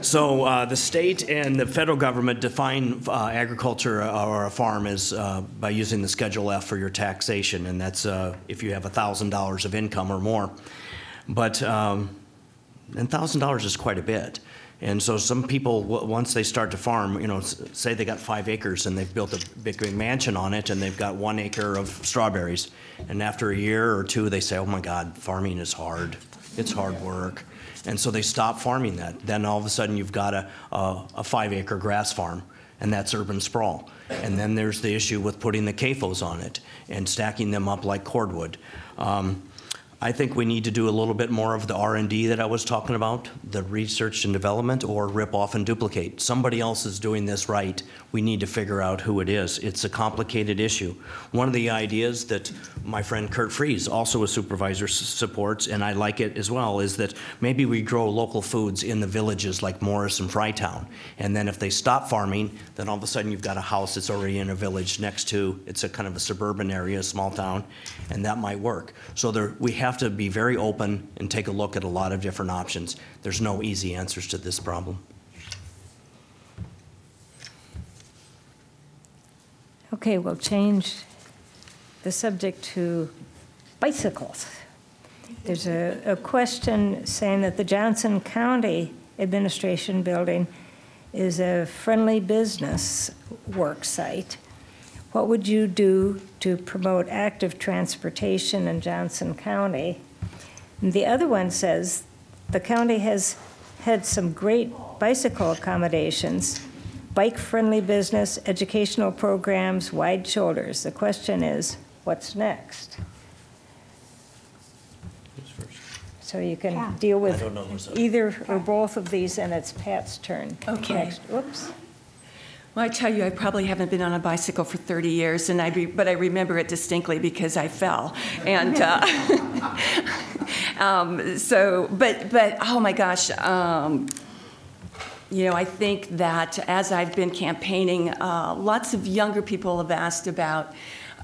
so uh, the state and the federal government define uh, agriculture or a farm as uh, by using the Schedule F for your taxation, and that's uh, if you have $1,000 of income or more. But um, and thousand dollars is quite a bit. And so some people, once they start to farm, you know, say they got five acres and they've built a big, big mansion on it and they've got one acre of strawberries. And after a year or two, they say, oh my God, farming is hard. It's hard work. And so they stop farming that. Then all of a sudden you've got a, a, a five acre grass farm and that's urban sprawl. And then there's the issue with putting the CAFOs on it and stacking them up like cordwood. Um, I think we need to do a little bit more of the R and D that I was talking about, the research and development, or rip off and duplicate. Somebody else is doing this right. We need to figure out who it is. It's a complicated issue. One of the ideas that my friend Kurt Friese, also a supervisor, s- supports, and I like it as well, is that maybe we grow local foods in the villages like Morse and Frytown. And then if they stop farming, then all of a sudden you've got a house that's already in a village next to, it's a kind of a suburban area, a small town, and that might work. So there, we have to be very open and take a look at a lot of different options. There's no easy answers to this problem. Okay, we'll change the subject to bicycles. There's a, a question saying that the Johnson County Administration Building is a friendly business work site. What would you do to promote active transportation in Johnson County? And the other one says the county has had some great bicycle accommodations, bike-friendly business, educational programs, wide shoulders. The question is, what's next? So you can deal with don't know who's up. either or both of these, and it's Pat's turn. Okay. Next. Whoops. Well, I tell you, I probably haven't been on a bicycle for 30 years, and I but I remember it distinctly because I fell. And uh, um, so, but but oh my gosh. Um, you know, I think that as I've been campaigning, uh, lots of younger people have asked about,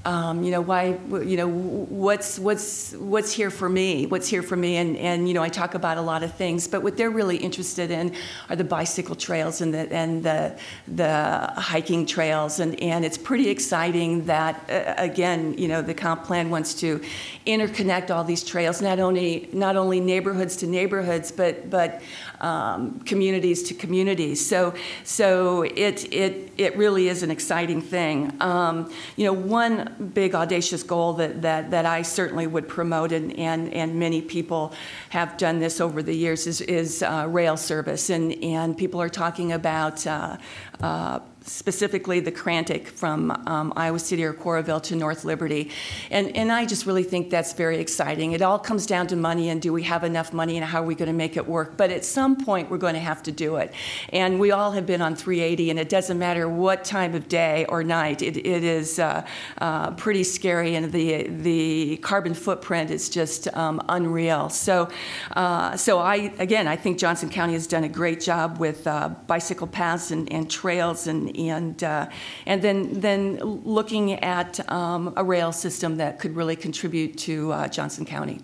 um, you know, why, you know, what's what's what's here for me? What's here for me? And and you know, I talk about a lot of things, but what they're really interested in are the bicycle trails and the and the the hiking trails, and and it's pretty exciting that uh, again, you know, the comp plan wants to interconnect all these trails, not only not only neighborhoods to neighborhoods, but but um, communities to communities. So, so it, it, it really is an exciting thing. Um, you know, one big audacious goal that, that, that I certainly would promote, and, and, and many people have done this over the years, is, is uh, rail service. And, and people are talking about uh, uh, specifically the CRANDIC from um, Iowa City or Coralville to North Liberty. And, and I just really think that's very exciting. It all comes down to money and do we have enough money and how are we going to make it work? But at some point, we're going to have to do it. And we all have been on 380, and it doesn't matter what time of day or night, it, it is uh, uh, pretty scary, and the, the carbon footprint is just um, unreal. So, uh, so I, again, I think Johnson County has done a great job with uh, bicycle paths and, and trails and, and, uh, and then, then looking at um, a rail system that could really contribute to uh, Johnson County.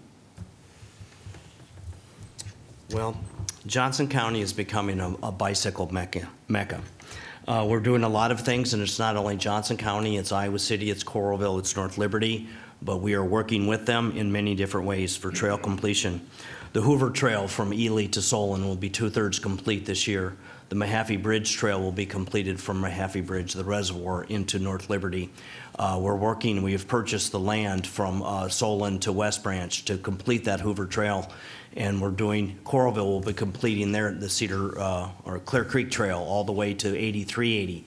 Well, Johnson County is becoming a, a bicycle mecca. mecca. Uh, we're doing a lot of things, and it's not only Johnson County, it's Iowa City, it's Coralville, it's North Liberty, but we are working with them in many different ways for trail completion. The Hoover Trail from Ely to Solon will be two-thirds complete this year. The Mahaffey Bridge Trail will be completed from Mahaffey Bridge, the reservoir, into North Liberty. Uh, We're working, we have purchased the land from uh, Solon to West Branch to complete that Hoover Trail. And we're doing, Coralville will be completing their, the Cedar, uh, or Clear Creek Trail all the way to 8380.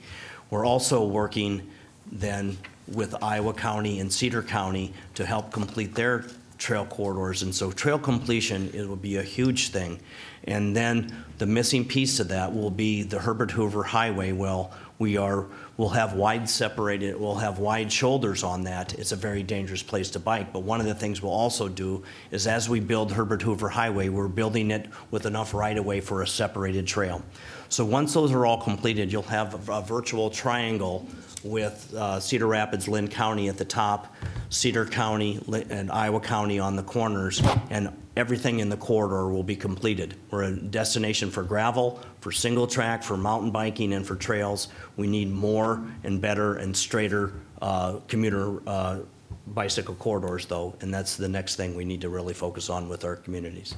We're also working then with Iowa County and Cedar County to help complete their trail corridors. And so trail completion, it will be a huge thing. And then the missing piece of that will be the Herbert Hoover Highway. Well, we are, we'll have wide separated, we'll have wide shoulders on that. It's a very dangerous place to bike. But one of the things we'll also do is as we build Herbert Hoover Highway, we're building it with enough right-of-way for a separated trail. So once those are all completed, you'll have a a virtual triangle with uh, Cedar Rapids, Linn County at the top, Cedar County and Iowa County on the corners, and everything in the corridor will be completed. We're a destination for gravel, for single track, for mountain biking, and for trails. We need more and better and straighter uh, commuter uh, bicycle corridors, though, and that's the next thing we need to really focus on with our communities.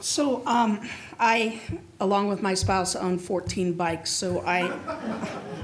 So, um, I, along with my spouse, own 14 bikes, so I,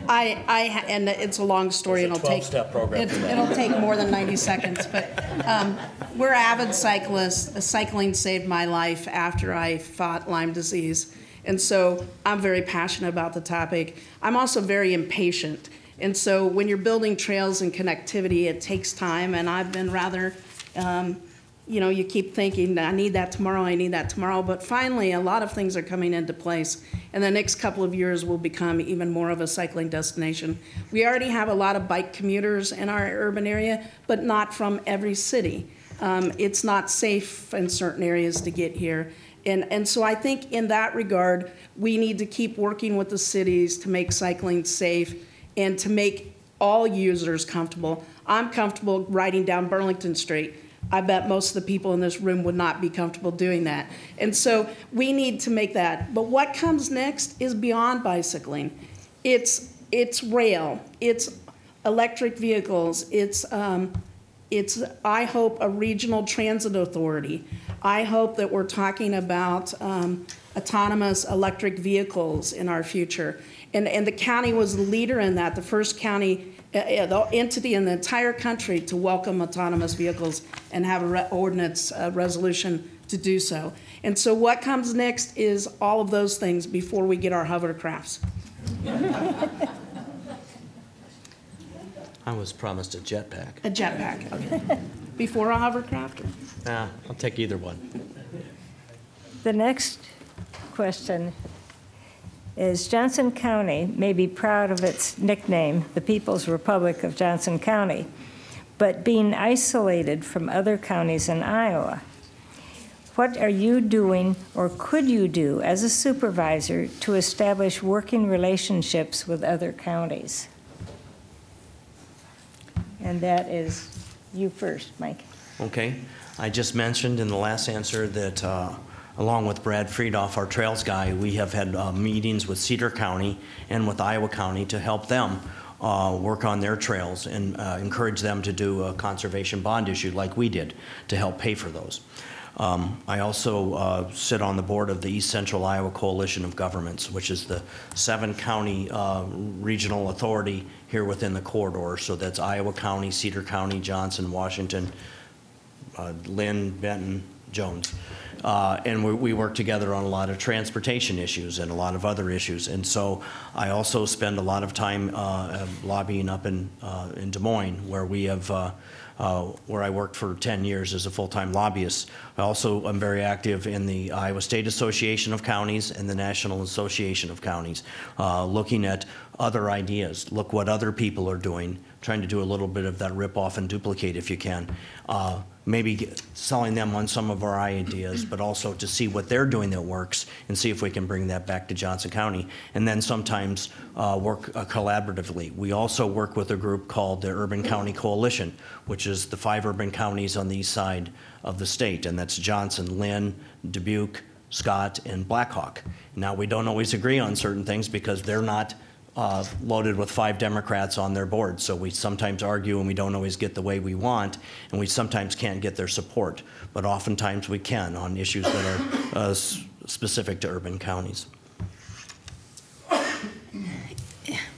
I, I, and it's a long story, and a it'll take. 12-step program it- It'll take more than 90 seconds, but, um, we're avid cyclists. Cycling saved my life after I fought Lyme disease. And so I'm very passionate about the topic. I'm also very impatient. And so when you're building trails and connectivity, it takes time, and I've been rather, um, you know, you keep thinking, I need that tomorrow, I need that tomorrow, but finally, a lot of things are coming into place. And the next couple of years will become even more of a cycling destination. We already have a lot of bike commuters in our urban area, but not from every city. Um, it's not safe in certain areas to get here. And, and so I think in that regard, we need to keep working with the cities to make cycling safe and to make all users comfortable. I'm comfortable riding down Burlington Street. I bet most of the people in this room would not be comfortable doing that. And so we need to make that. But what comes next is beyond bicycling. It's, it's rail, it's electric vehicles, it's, um, it's, I hope, a regional transit authority. I hope that we're talking about um, autonomous electric vehicles in our future. And, and the county was the leader in that, the first county, the entity in the entire country to welcome autonomous vehicles and have a re- ordinance uh, resolution to do so. And so what comes next is all of those things before we get our hovercrafts. I was promised a jetpack. A jetpack, okay. Before a hovercraft? or- Yeah, I'll take either one. The next question is Johnson County may be proud of its nickname, the People's Republic of Johnson County, but being isolated from other counties in Iowa. What are you doing or could you do as a supervisor to establish working relationships with other counties? And that is you first, Mike. Okay. I just mentioned in the last answer that, uh, along with Brad Freidhof, our Trails guy, we have had uh, meetings with Cedar County and with Iowa County to help them uh, work on their trails and uh, encourage them to do a conservation bond issue like we did to help pay for those. Um, I also uh, sit on the board of the East Central Iowa Coalition of Governments, which is the seven-county uh, regional authority here within the corridor. So that's Iowa County, Cedar County, Johnson, Washington, uh, Linn, Benton, Jones. Uh, And we, we work together on a lot of transportation issues and a lot of other issues. And so I also spend a lot of time uh, lobbying up in, uh, in Des Moines, where we have, uh, uh, where I worked for 10 years as a full-time lobbyist. I also am very active in the Iowa State Association of Counties and the National Association of Counties, uh, looking at other ideas, look what other people are doing, trying to do a little bit of that rip-off and duplicate if you can. Uh, Maybe selling them on some of our ideas, but also to see what they're doing that works and see if we can bring that back to Johnson County. And then sometimes uh, work uh, collaboratively. We also work with a group called the Urban County Coalition, which is the five urban counties on the east side of the state, and that's Johnson, Linn, Dubuque, Scott, and Blackhawk. Now, we don't always agree on certain things because they're not uh, loaded with five Democrats on their board. So we sometimes argue and we don't always get the way we want, and we sometimes can't get their support. But oftentimes we can on issues that are uh, s- specific to urban counties.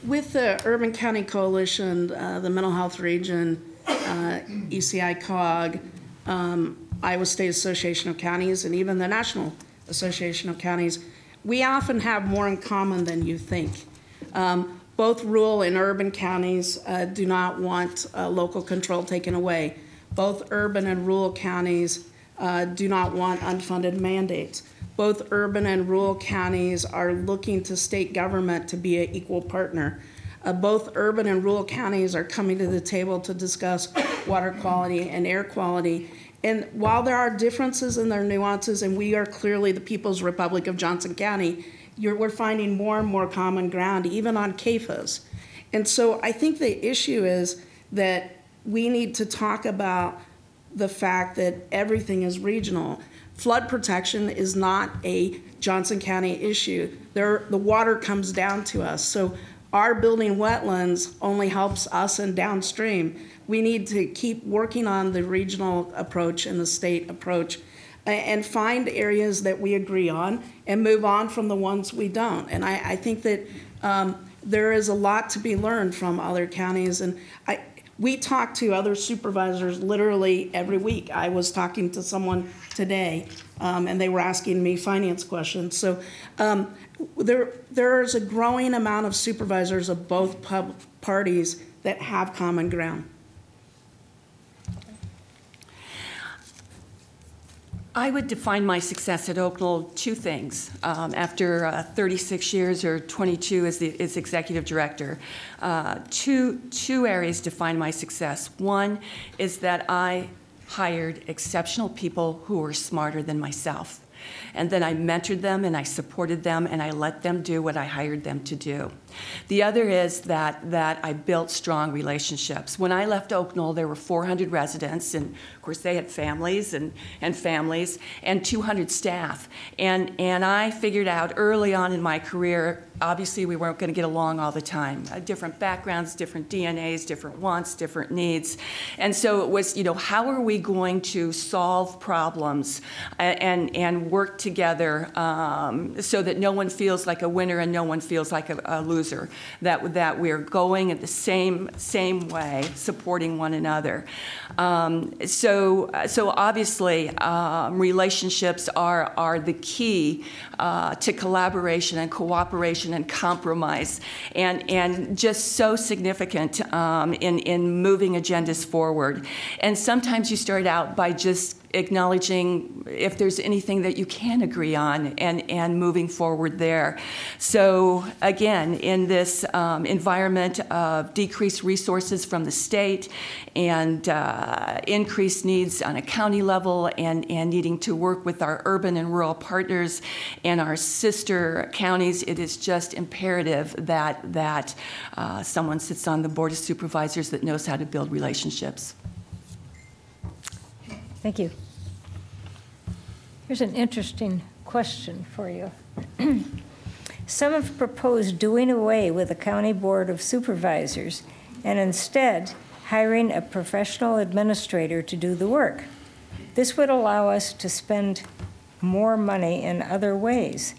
With the Urban County Coalition, uh, the Mental Health Region, uh, ECI COG, um, Iowa State Association of Counties, and even the National Association of Counties, we often have more in common than you think. Um, Both rural and urban counties uh, do not want uh, local control taken away. Both urban and rural counties uh, do not want unfunded mandates. Both urban and rural counties are looking to state government to be an equal partner. Uh, Both urban and rural counties are coming to the table to discuss water quality and air quality. And while there are differences in their nuances, and we are clearly the People's Republic of Johnson County, we're finding more and more common ground, even on CAFOs. And so I think the issue is that we need to talk about the fact that everything is regional. Flood protection is not a Johnson County issue. There, the water comes down to us. So our building wetlands only helps us and downstream. We need to keep working on the regional approach and the state approach and find areas that we agree on and move on from the ones we don't. And I, I think that um, there is a lot to be learned from other counties. And I, we talk to other supervisors literally every week. I was talking to someone today, um, and they were asking me finance questions. So um, there, there is a growing amount of supervisors of both pub, parties that have common ground. I would define my success at Oaknoll two things. Um, after uh, 36 years or 22 as the as executive director, uh, two two areas define my success. One is that I hired exceptional people who were smarter than myself. And then I mentored them and I supported them and I let them do what I hired them to do. The other is that, that I built strong relationships. When I left Oaknoll, there were 400 residents, and of course, they had families and, and families, and 200 staff. And, and I figured out early on in my career obviously we weren't going to get along all the time. Uh, different backgrounds, different DNAs, different wants, different needs. And so it was, you know, how are we going to solve problems and, and, work together um, so that no one feels like a winner and no one feels like a, a loser? That, that we're going at the same, same way, supporting one another. Um, so, so obviously, um, relationships are, are the key uh, to collaboration and cooperation and compromise, and, and just so significant um, in, in moving agendas forward. And sometimes you start out by just acknowledging if there's anything that you can agree on and, and moving forward there. So, again, in this um, environment of decreased resources from the state and uh, increased needs on a county level and, and needing to work with our urban and rural partners and our sister counties, it is just imperative that, that uh, someone sits on the Board of Supervisors that knows how to build relationships. Thank you. Here's an interesting question for you. Some have proposed doing away with the County Board of Supervisors and instead hiring a professional administrator to do the work. This would allow us to spend more money in other ways.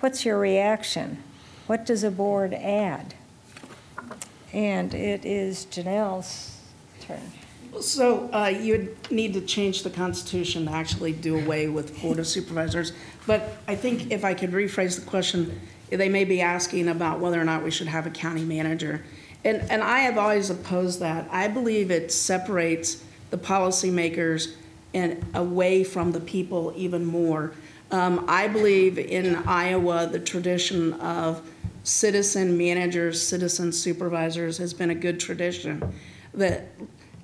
What's your reaction? What does a board add? And it is Janelle's turn. So uh, you'd need to change the Constitution to actually do away with Board of Supervisors. But I think if I could rephrase the question, they may be asking about whether or not we should have a county manager. And, and I have always opposed that. I believe it separates the policymakers and away from the people even more. Um, I believe in Iowa, the tradition of citizen managers, citizen supervisors has been a good tradition. That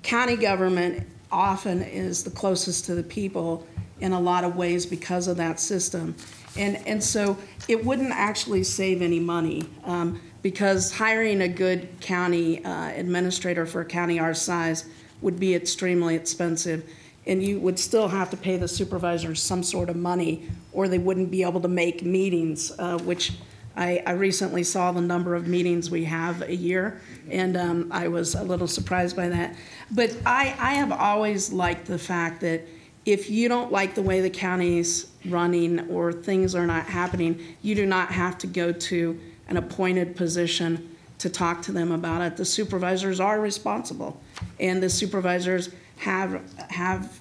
county government often is the closest to the people in a lot of ways because of that system. And, and so it wouldn't actually save any money um, because hiring a good county uh, administrator for a county our size would be extremely expensive. And you would still have to pay the supervisors some sort of money or they wouldn't be able to make meetings, uh, which I, I recently saw the number of meetings we have a year, and um, I was a little surprised by that. But I, I have always liked the fact that if you don't like the way the county's running or things are not happening, you do not have to go to an appointed position to talk to them about it. The supervisors are responsible, and the supervisors have have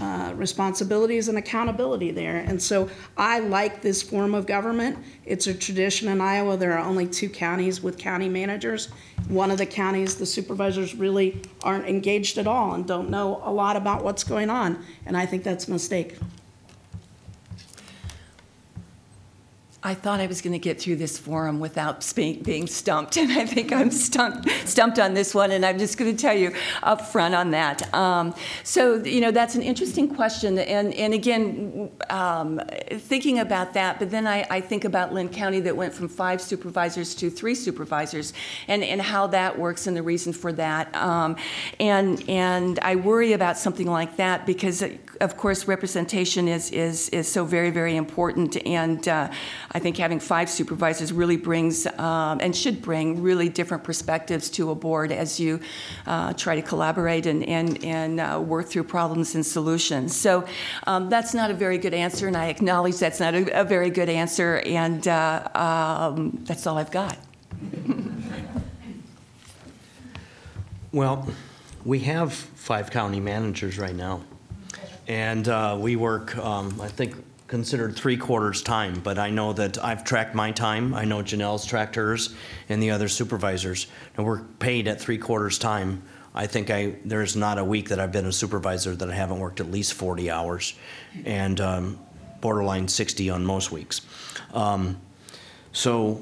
uh, responsibilities and accountability there. And so I like this form of government. It's a tradition in Iowa. There are only two counties with county managers. One of the counties, the supervisors really aren't engaged at all and don't know a lot about what's going on. And I think that's a mistake. I thought I was going to get through this forum without being stumped, and I think I'm stumped, stumped on this one, and I'm just going to tell you up front on that. Um, so, you know, that's an interesting question, and, and again, um, thinking about that, but then I, I think about Linn County that went from five supervisors to three supervisors, and, and how that works and the reason for that. Um, and, and I worry about something like that because, of course, representation is, is, is so very, very important, and uh, I think having five supervisors really brings um, and should bring really different perspectives to a board as you uh, try to collaborate and, and, and uh, work through problems and solutions. So um, that's not a very good answer, and I acknowledge that's not a, a very good answer, and uh, um, that's all I've got. Well, we have five county managers right now. And uh, we work, um, I think, considered three quarters time, but I know that I've tracked my time. I know Janelle's tracked hers and the other supervisors. And we're paid at three quarters time. I think I, there's not a week that I've been a supervisor that I haven't worked at least 40 hours and um, borderline 60 on most weeks. Um, so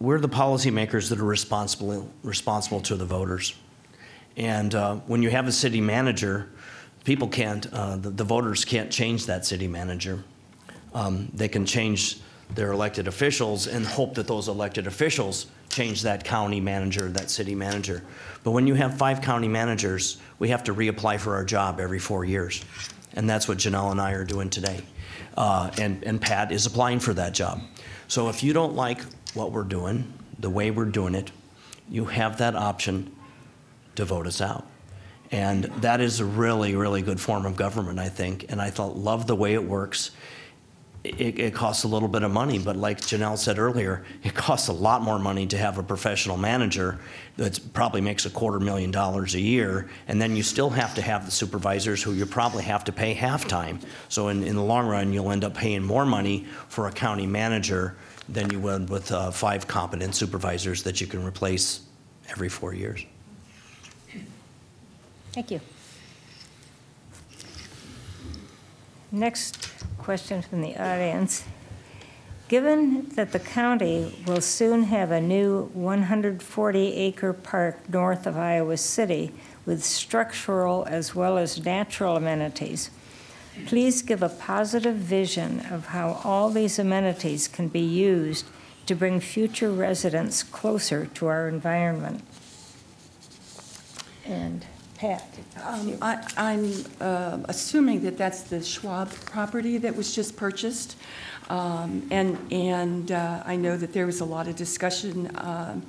we're the policymakers that are responsible, responsible to the voters. And uh, when you have a city manager, people can't, uh, the, the voters can't change that city manager. Um, they can change their elected officials and hope that those elected officials change that county manager, that city manager. But when you have five county managers, we have to reapply for our job every four years. And that's what Janelle and I are doing today. Uh, and, and Pat is applying for that job. So if you don't like what we're doing, the way we're doing it, you have that option to vote us out. And that is a really, really good form of government, I think. And I thought, love the way it works. It, it costs a little bit of money, but like Janelle said earlier, it costs a lot more money to have a professional manager that probably makes a quarter million dollars a year. And then you still have to have the supervisors who you probably have to pay half-time. So in, in the long run, you'll end up paying more money for a county manager than you would with uh, five competent supervisors that you can replace every four years. Thank you. Next question from the audience. Given that the county will soon have a new 140-acre park north of Iowa City with structural as well as natural amenities, please give a positive vision of how all these amenities can be used to bring future residents closer to our environment. And Pat? Um, I- I'm uh, assuming that that's the Schwab property that was just purchased. Um, And, and uh, I know that there was a lot of discussion um,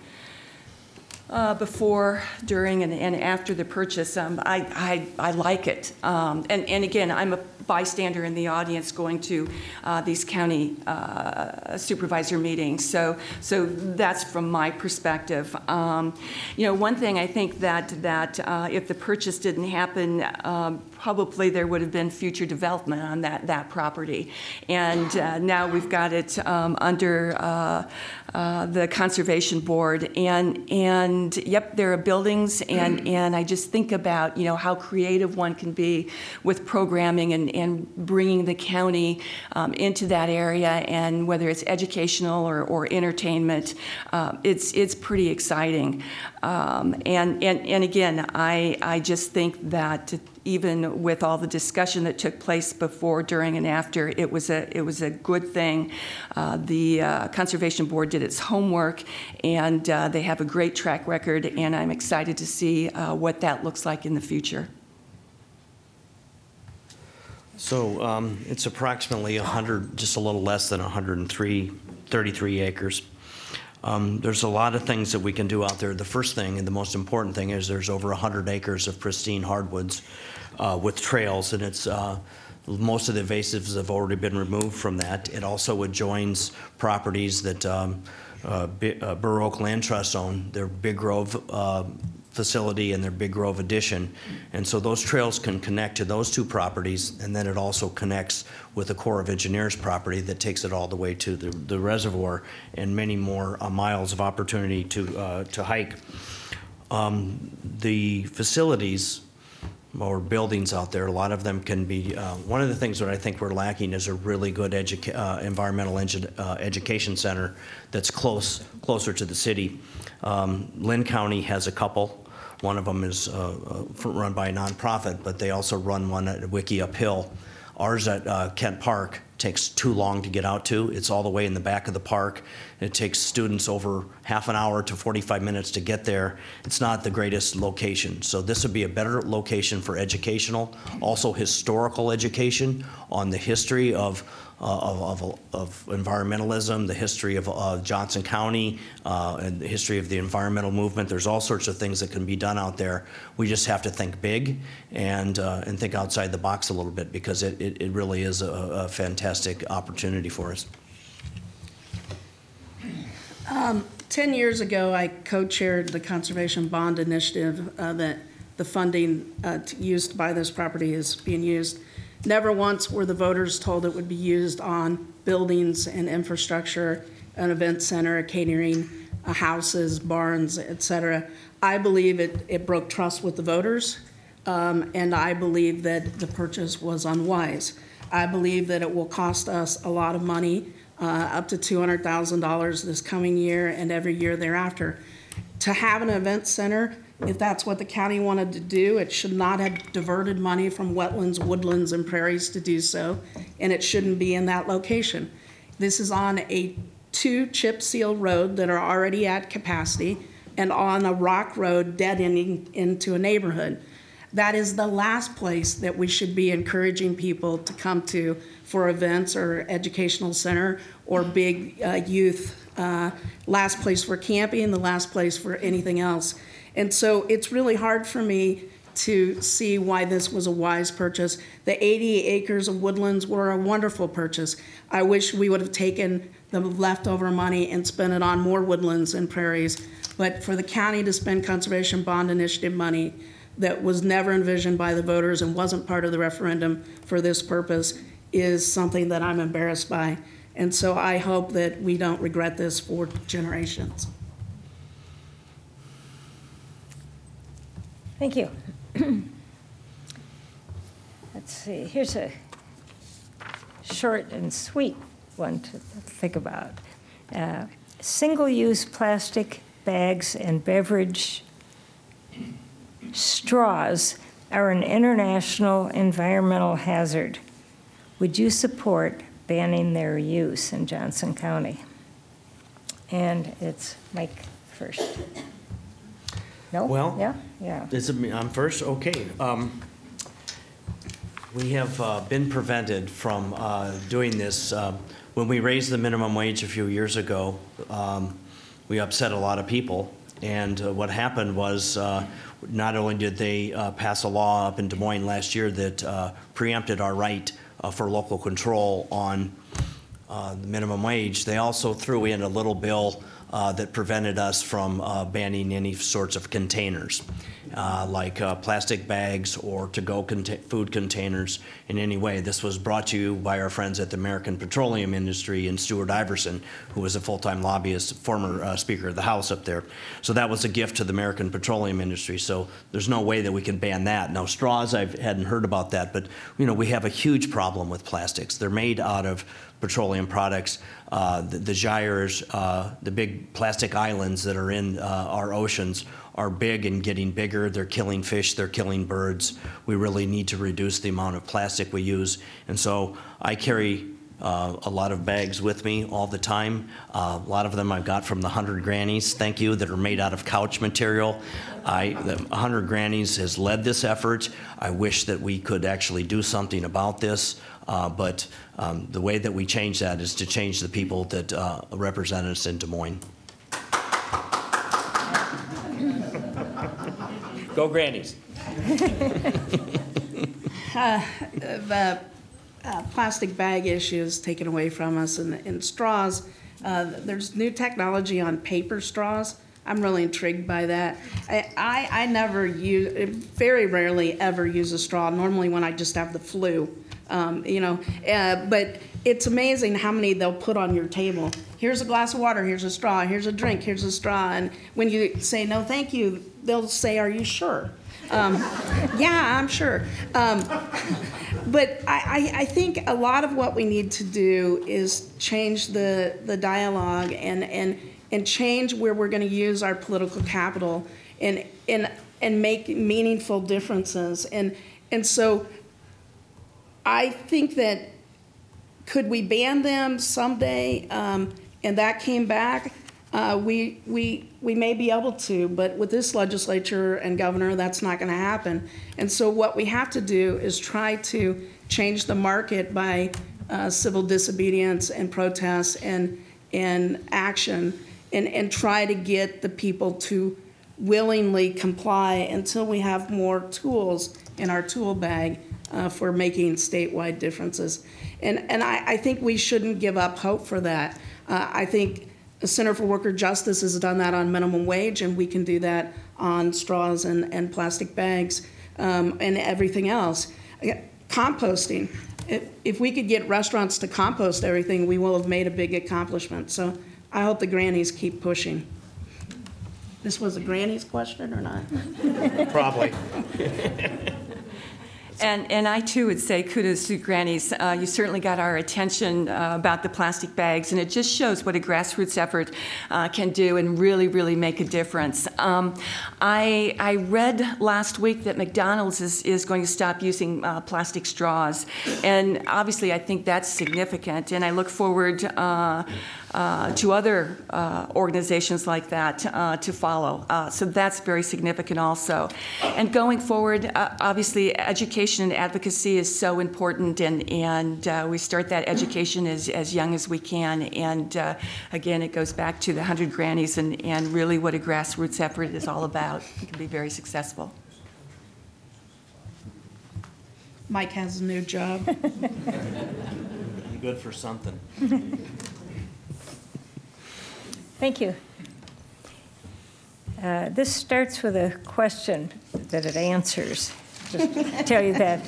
uh, before, during, and, and after the purchase. Um, I, I, I like it. Um, And, and again, I'm a bystander in the audience going to uh, these county uh, supervisor meetings. So, so that's from my perspective. Um, You know, one thing I think that, that uh, if the purchase didn't happen, um, probably there would have been future development on that, that property. And uh, now we've got it um, under uh, uh, the Conservation Board. And, and yep, there are buildings, and, and I just think about, you know, how creative one can be with programming and, and bringing the county um, into that area, and whether it's educational or, or entertainment, uh, it's, it's pretty exciting. Um, and, and, and again, I, I just think that even with all the discussion that took place before, during, and after, it was a it was a good thing. Uh, the uh, conservation board did its homework, and uh, they have a great track record. And I'm excited to see uh, what that looks like in the future. So um, it's approximately 100, just a little less than 103, 33 acres. Um, There's a lot of things that we can do out there. The first thing, and the most important thing, is there's over 100 acres of pristine hardwoods uh, with trails, and it's, uh, most of the invasives have already been removed from that. It also adjoins properties that um, uh, uh, Oak Land Trust own, their Big Grove uh, facility and their Big Grove addition. And so those trails can connect to those two properties, and then it also connects with the Corps of Engineers property that takes it all the way to the the reservoir and many more uh, miles of opportunity to, uh, to hike. Um, The facilities or buildings out there, a lot of them can be, uh, one of the things that I think we're lacking is a really good educa- uh, environmental uh, education center that's close, closer to the city. Um, Linn County has a couple. One of them is uh, uh, run by a nonprofit, but they also run one at Wickiup Hill. Ours at uh, Kent Park takes too long to get out to. It's all the way in the back of the park. It takes students over half an hour to 45 minutes to get there. It's not the greatest location. So this would be a better location for educational, also historical education on the history of, of, of, of environmentalism, the history of uh, Johnson County, uh, and the history of the environmental movement. There's all sorts of things that can be done out there. We just have to think big and, uh, and think outside the box a little bit because it, it, it really is a, a fantastic opportunity for us. 10 years ago, I co-chaired the Conservation Bond Initiative uh, that the funding uh, used by this property is being used. Never once were the voters told it would be used on buildings and infrastructure, an event center, a catering, uh, houses, barns, et cetera. I believe it, it broke trust with the voters, um, and I believe that the purchase was unwise. I believe that it will cost us a lot of money, uh, up to $200,000 this coming year and every year thereafter. To have an event center, if that's what the county wanted to do, it should not have diverted money from wetlands, woodlands, and prairies to do so, and it shouldn't be in that location. This is on a two chip seal road that are already at capacity and on a rock road dead ending into a neighborhood. that is the last place that we should be encouraging people to come to for events or educational center or big uh, youth. Uh, last place for camping, the last place for anything else. And so it's really hard for me to see why this was a wise purchase. The 80 acres of woodlands were a wonderful purchase. I wish we would have taken the leftover money and spent it on more woodlands and prairies. But for the county to spend conservation bond initiative money that was never envisioned by the voters and wasn't part of the referendum for this purpose is something that I'm embarrassed by. And so I hope that we don't regret this for generations. Thank you. Let's see, here's a short and sweet one to think about. Uh, Single-use plastic bags and beverage straws are an international environmental hazard. Would you support banning their use in Johnson County? And it's Mike first. No? Well- Yeah, yeah. I'm first? Okay. Um, We have uh, been prevented from uh, doing this. Um, When we raised the minimum wage a few years ago, um, we upset a lot of people. And uh, what happened was, uh, not only did they uh, pass a law up in Des Moines last year that uh, preempted our right uh, for local control on uh, the minimum wage, they also threw in a little bill uh, that prevented us from uh, banning any sorts of containers, uh, like uh, plastic bags or to-go conta- food containers in any way. This was brought to you by our friends at the American Petroleum Industry and Stewart Iverson, who was a full-time lobbyist, former uh, Speaker of the House up there. So that was a gift to the American Petroleum Industry. So there's no way that we can ban that. Now straws, I hadn't heard about that, but you know we have a huge problem with plastics. They're made out of petroleum products. Uh, the, the gyres, uh, the big plastic islands that are in uh, our oceans are big and getting bigger. They're killing fish, they're killing birds. We really need to reduce the amount of plastic we use. And so I carry uh, a lot of bags with me all the time. Uh, a lot of them I've got from the 100 Grannies, thank you, that are made out of couch material. I, the 100 Grannies has led this effort. I wish that we could actually do something about this. Uh, But um, the way that we change that is to change the people that uh, represent us in Des Moines. Go Grannies. the uh, plastic bag issues taken away from us and, and straws. Uh, there's new technology on paper straws. I'm really intrigued by that. I, I, I never use, very rarely ever use a straw, normally when I just have the flu. Um, you know, uh, but it's amazing how many they'll put on your table. Here's a glass of water, here's a straw, here's a drink, here's a straw. And when you say no, thank you, they'll say, Are you sure? Um, yeah, I'm sure. Um, but I, I, I think a lot of what we need to do is change the, the dialogue and, and, and change where we're going to use our political capital and, and, and make meaningful differences. And, and so I think that could we ban them someday um, and that came back? Uh, we, we, we may be able to, but with this legislature and governor, that's not going to happen. And so, what we have to do is try to change the market by uh, civil disobedience and protests and, and action, and, and try to get the people to willingly comply until we have more tools in our tool bag uh, for making statewide differences. And, and I, I think we shouldn't give up hope for that. Uh, I think the Center for Worker Justice has done that on minimum wage, and we can do that on straws and, and plastic bags um, and everything else. Composting. If, if we could get restaurants to compost everything, we will have made a big accomplishment. So I hope the grannies keep pushing. This was a granny's question or not? Probably. And, and I too would say kudos to Grannies. Uh, you certainly got our attention uh, about the plastic bags, and it just shows what a grassroots effort uh, can do and really, really make a difference. Um, I, I read last week that McDonald's is, is going to stop using uh, plastic straws, and obviously I think that's significant, and I look forward. Uh, to other uh, organizations like that uh, to follow. Uh, So that's very significant also. And going forward, uh, obviously, education and advocacy is so important, and, and uh, we start that education as, as young as we can. And uh, again, it goes back to the 100 Grannies and, and really what a grassroots effort is all about. It can be very successful. Mike has a new job. Good for something. Thank you. Uh, This starts with a question that it answers, just to tell you that.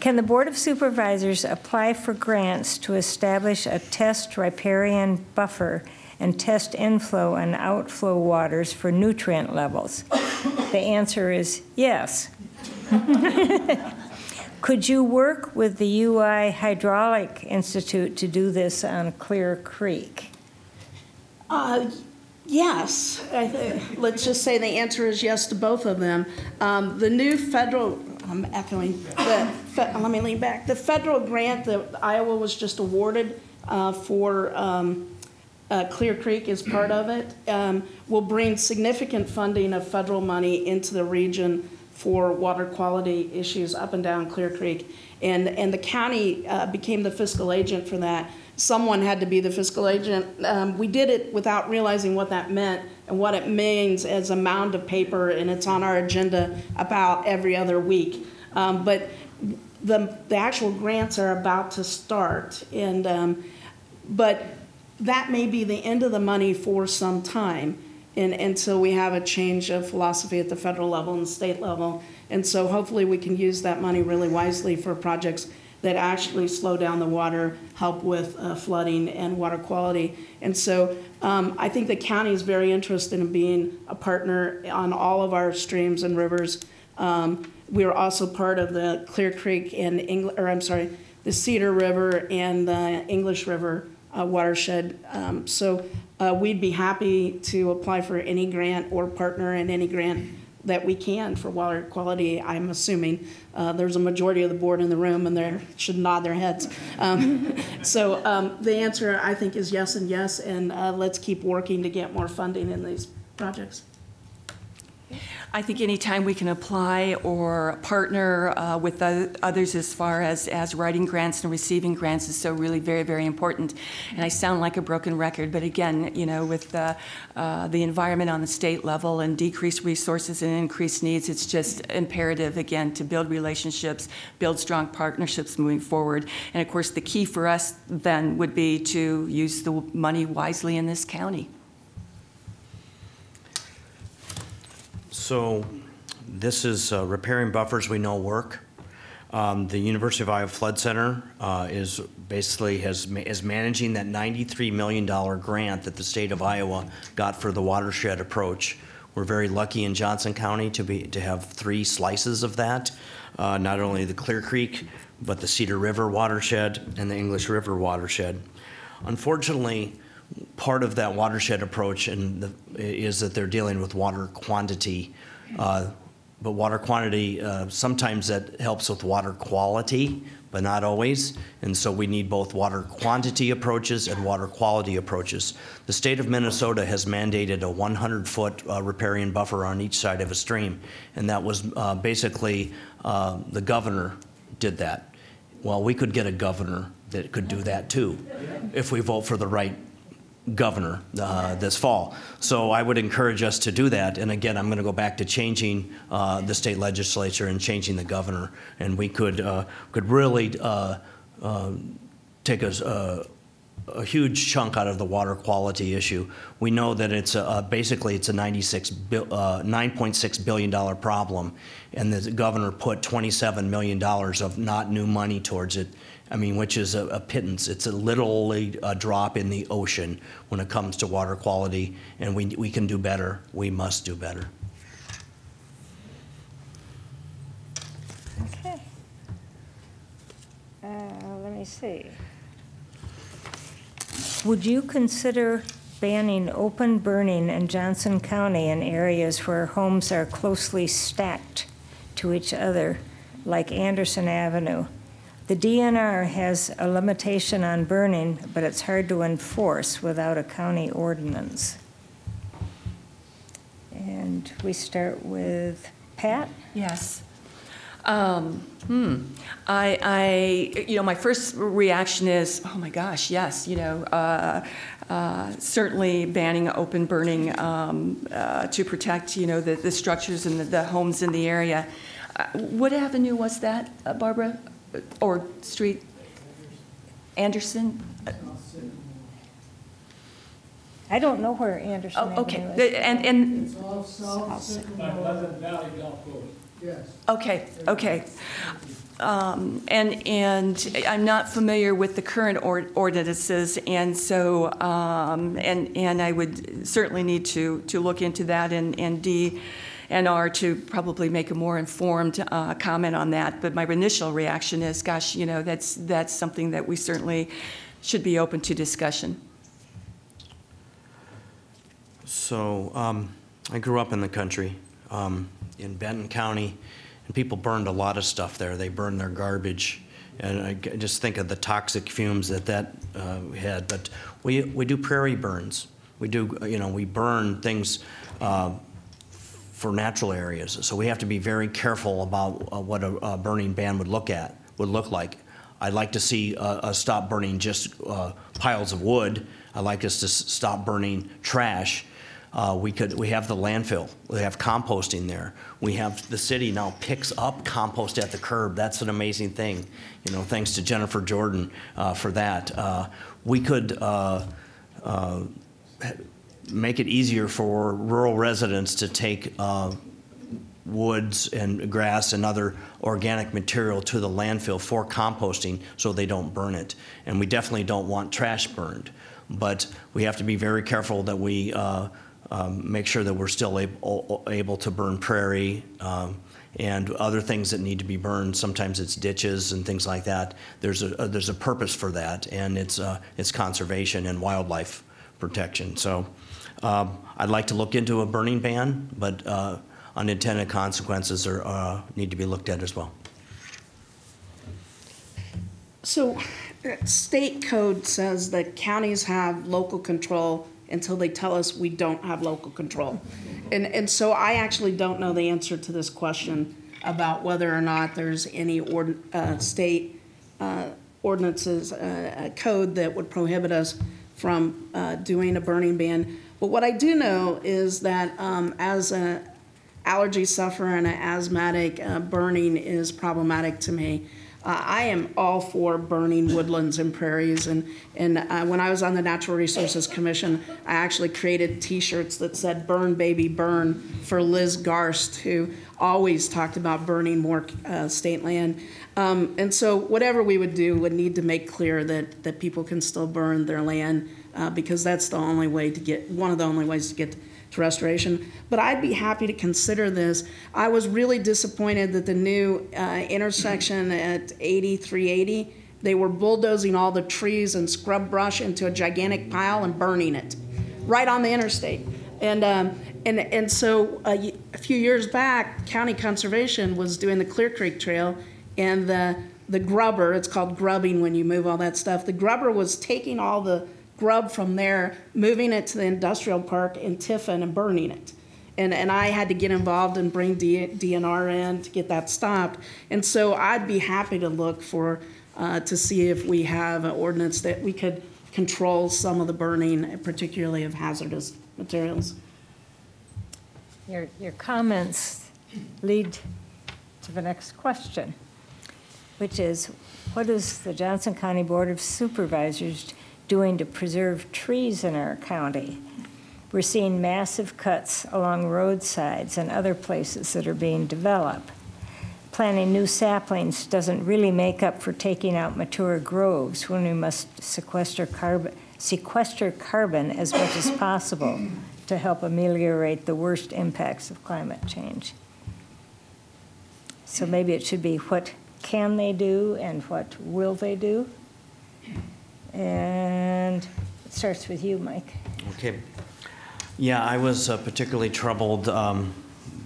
Can the Board of Supervisors apply for grants to establish a test riparian buffer and test inflow and outflow waters for nutrient levels? The answer is yes. Could you work with the UI Hydraulic Institute to do this on Clear Creek? Uh, Yes, I thi- let's just say the answer is yes to both of them. Um, The new federal, I'm echoing, the, fe- let me lean back. The federal grant that Iowa was just awarded uh, for um, uh, Clear Creek is part of it, um, will bring significant funding of federal money into the region for water quality issues up and down Clear Creek. And, and the county uh, became the fiscal agent for that. Someone had to be the fiscal agent. Um, we did it without realizing what that meant and what it means as a mound of paper, and it's on our agenda about every other week. Um, but the, the actual grants are about to start, and um, but that may be the end of the money for some time and, until we have a change of philosophy at the federal level and the state level. And so hopefully we can use that money really wisely for projects that actually slow down the water, help with uh, flooding and water quality. And so um, I think the county is very interested in being a partner on all of our streams and rivers. Um, we are also part of the Clear Creek and Eng- or I'm sorry, the Cedar River and the English River uh, watershed. Um, so uh, we'd be happy to apply for any grant or partner in any grant that we can for water quality. I'm assuming uh, there's a majority of the board in the room and they should nod their heads. Um, so um, the answer, I think, is yes and yes, and uh, let's keep working to get more funding in these projects. I think anytime we can apply or partner uh, with the others as far as, as writing grants and receiving grants is so really very, very important. And I sound like a broken record, but again, you know, with the, uh, the environment on the state level and decreased resources and increased needs, it's just imperative, again, to build relationships, build strong partnerships moving forward. And of course, the key for us then would be to use the money wisely in this county. So this is uh, riparian buffers we know work. Um, The University of Iowa Flood Center uh, is basically has, is managing that $93 million grant that the state of Iowa got for the watershed approach. We're very lucky in Johnson County to be, to have three slices of that. Uh, Not only the Clear Creek, but the Cedar River watershed and the English River watershed. Unfortunately, part of that watershed approach and the, is that they're dealing with water quantity. Uh, but water quantity, uh, sometimes that helps with water quality, but not always. And so we need both water quantity approaches and water quality approaches. The state of Minnesota has mandated a 100-foot uh, riparian buffer on each side of a stream. And that was uh, basically, uh, the governor did that. Well, we could get a governor that could do that too, if we vote for the right governor uh, this fall. So I would encourage us to do that. And again, I'm going to go back to changing uh, the state legislature and changing the governor. And we could, uh, could really uh, um, take a huge chunk out of the water quality issue. We know that it's a, uh, basically it's a 96 bil- uh, 9.6 billion dollar problem, and the governor put 27 million dollars of not new money towards it. I mean, which is a, a pittance. It's a literally a drop in the ocean when it comes to water quality, and we we can do better. We must do better. Okay. Uh, Let me see. Would you consider banning open burning in Johnson County in areas where homes are closely stacked to each other, like Anderson Avenue? The DNR has a limitation on burning, but it's hard to enforce without a county ordinance. And we start with Pat? Yes. Um, hmm. I, I, you know, my first reaction is, oh my gosh, yes, you know, uh, uh, certainly banning open burning um, uh, to protect, you know, the, the structures and the, the homes in the area. Uh, what avenue was that, uh, Barbara? Or street? Anderson? I don't know where Anderson Oh, okay. Avenue is. The- And, and Okay, okay. Um, And, and I'm not familiar with the current or- ordinances, and so, um, and, and I would certainly need to, to look into that and, and D and are to probably make a more informed uh, comment on that. But my initial reaction is, gosh, you know, that's, that's something that we certainly should be open to discussion. So um, I grew up in the country um, in Benton County, and people burned a lot of stuff there. They burned their garbage, and I just think of the toxic fumes that that uh, had. But we we do prairie burns. We do you know we burn things. Uh, for natural areas, so we have to be very careful about uh, what a, a burning ban would look at would look like. I'd like to see uh, us stop burning just uh, piles of wood. I'd like us to s- stop burning trash. Uh, we could, we have the landfill, we have composting there. We have, the city now picks up compost at the curb. That's an amazing thing. You know, thanks to Jennifer Jordan uh, for that. Uh, We could uh, uh, make it easier for rural residents to take uh, woods and grass and other organic material to the landfill for composting so they don't burn it. And we definitely don't want trash burned. But we have to be very careful that we uh, um, make sure that we're still able, able to burn prairie um, and other things that need to be burned. Sometimes it's ditches and things like that. There's a, there's a purpose for that, and it's, uh, it's conservation and wildlife protection. So um, I'd like to look into a burning ban, but uh, unintended consequences are, uh, need to be looked at as well. So, uh, state code says that counties have local control until they tell us we don't have local control. And, and so I actually don't know the answer to this question about whether or not there's any ord, uh, state, uh, ordinances, uh, uh, code that would prohibit us from, uh, doing a burning ban. But what I do know is that, um, as an allergy sufferer and an asthmatic, uh, burning is problematic to me. Uh, I am all for burning woodlands and prairies, and, and uh, when I was on the Natural Resources Commission, I actually created T-shirts that said "Burn, baby, burn" for Liz Garst, who always talked about burning more uh, state land. Um, and so, whatever we would do would need to make clear that that people can still burn their land uh, because that's the only way to get one of the only ways to get to restoration. But I'd be happy to consider this. I was really disappointed that the new uh, intersection at 8380, they were bulldozing all the trees and scrub brush into a gigantic pile and burning it right on the interstate. And, um, and, and so a, y- a few years back, County Conservation was doing the Clear Creek Trail, and the, the grubber, it's called grubbing when you move all that stuff, the grubber was taking all the grub from there, moving it to the industrial park in Tiffin and burning it. And, and I had to get involved and bring D, DNR in to get that stopped. And so I'd be happy to look for, uh, to see if we have an ordinance that we could control some of the burning, particularly of hazardous materials. Your, your comments lead to the next question, which is, what is the Johnson County Board of Supervisors doing to preserve trees in our county? We're seeing massive cuts along roadsides and other places that are being developed. Planting new saplings doesn't really make up for taking out mature groves when we must sequester carbon, sequester carbon as much as possible to help ameliorate the worst impacts of climate change. So maybe it should be what can they do and what will they do? And it starts with you, Mike. Okay. Yeah, I was uh, particularly troubled um,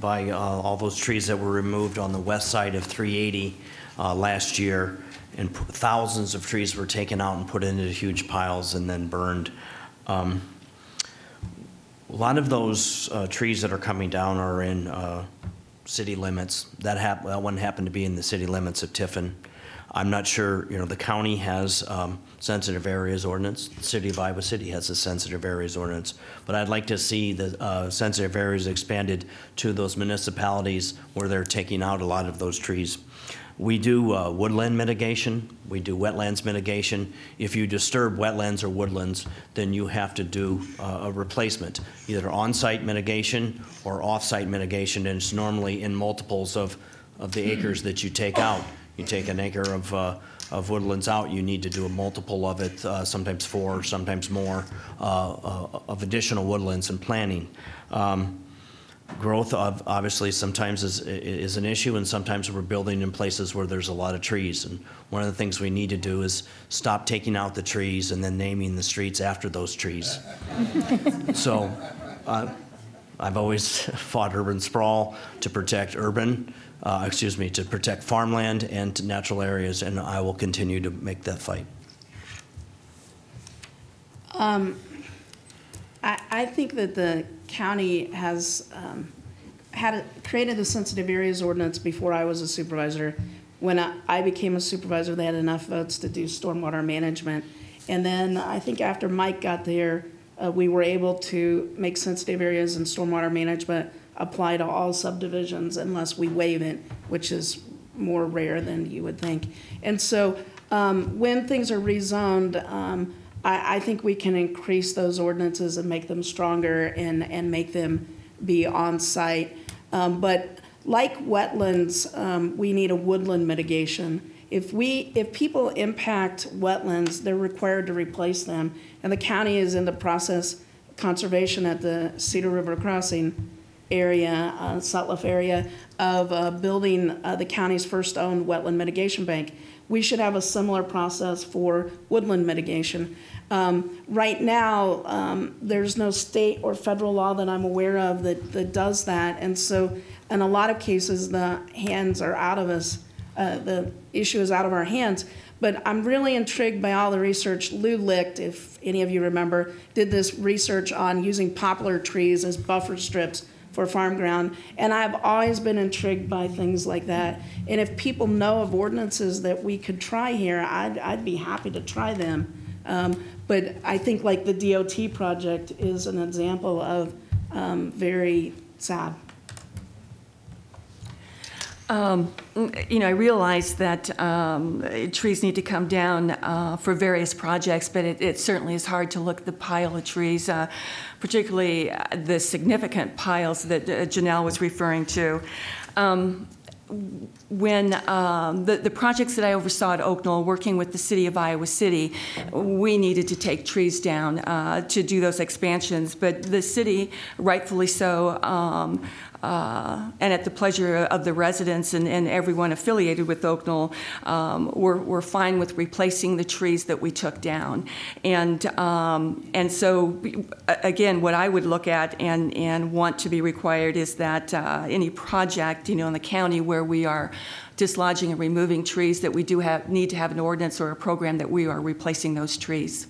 by uh, all those trees that were removed on the west side of 380 uh, last year, and p- thousands of trees were taken out and put into huge piles and then burned. Um, A lot of those uh, trees that are coming down are in uh, city limits. That hap, that one happened to be in the city limits of Tiffin. I'm not sure, you know, the county has um, sensitive areas ordinance. The city of Iowa City has a sensitive areas ordinance. But I'd like to see the uh, sensitive areas expanded to those municipalities where they're taking out a lot of those trees. We do uh, woodland mitigation, we do wetlands mitigation. If you disturb wetlands or woodlands, then you have to do uh, a replacement, either on-site mitigation or off-site mitigation, and it's normally in multiples of, of the acres that you take out. You take an acre of, uh, of woodlands out, you need to do a multiple of it, uh, sometimes four, sometimes more, uh, uh, of additional woodlands and planting. Um, Growth of, obviously, sometimes is, is an issue, and sometimes we're building in places where there's a lot of trees. And one of the things we need to do is stop taking out the trees and then naming the streets after those trees. So, uh, I've always fought urban sprawl to protect urban, uh, excuse me, to protect farmland and natural areas, and I will continue to make that fight. I, I think that the county has um, had, a- created a sensitive areas ordinance before I was a supervisor. When I I became a supervisor, they had enough votes to do stormwater management. And then I think after Mike got there, uh, we were able to make sensitive areas and stormwater management apply to all subdivisions unless we waive it, which is more rare than you would think. And so um, when things are rezoned, um, I, I think we can increase those ordinances and make them stronger and, and make them be on-site. Um, But like wetlands, um, we need a woodland mitigation. If we, if people impact wetlands, they're required to replace them. And the county is in the process, conservation at the Cedar River Crossing area, uh, area, of uh, building uh, the county's first owned wetland mitigation bank. We should have a similar process for woodland mitigation. Um, Right now, um, there's no state or federal law that I'm aware of that, that does that. And so, in a lot of cases, the hands are out of us, uh, the issue is out of our hands. But I'm really intrigued by all the research. Lou Licht, if any of you remember, did this research on using poplar trees as buffer strips for farm ground. And I've always been intrigued by things like that. And if people know of ordinances that we could try here, I'd, I'd be happy to try them. Um, but I think like the DOT project is an example of um, very sad. You know, I realize that um, trees need to come down uh, for various projects, but it, it certainly is hard to look at the pile of trees, uh, particularly uh, the significant piles that uh, Janelle was referring to. Um, when um, the, the projects that I oversaw at Oaknoll, working with the city of Iowa City, we needed to take trees down uh, to do those expansions. But the city, rightfully so, um, uh, and at the pleasure of the residents and, and everyone affiliated with Oaknoll, um, we're, we're fine with replacing the trees that we took down. And, um, and so, again, what I would look at and, and want to be required is that uh, any project, you know, in the county where we are dislodging and removing trees, that we do have, need to have an ordinance or a program that we are replacing those trees.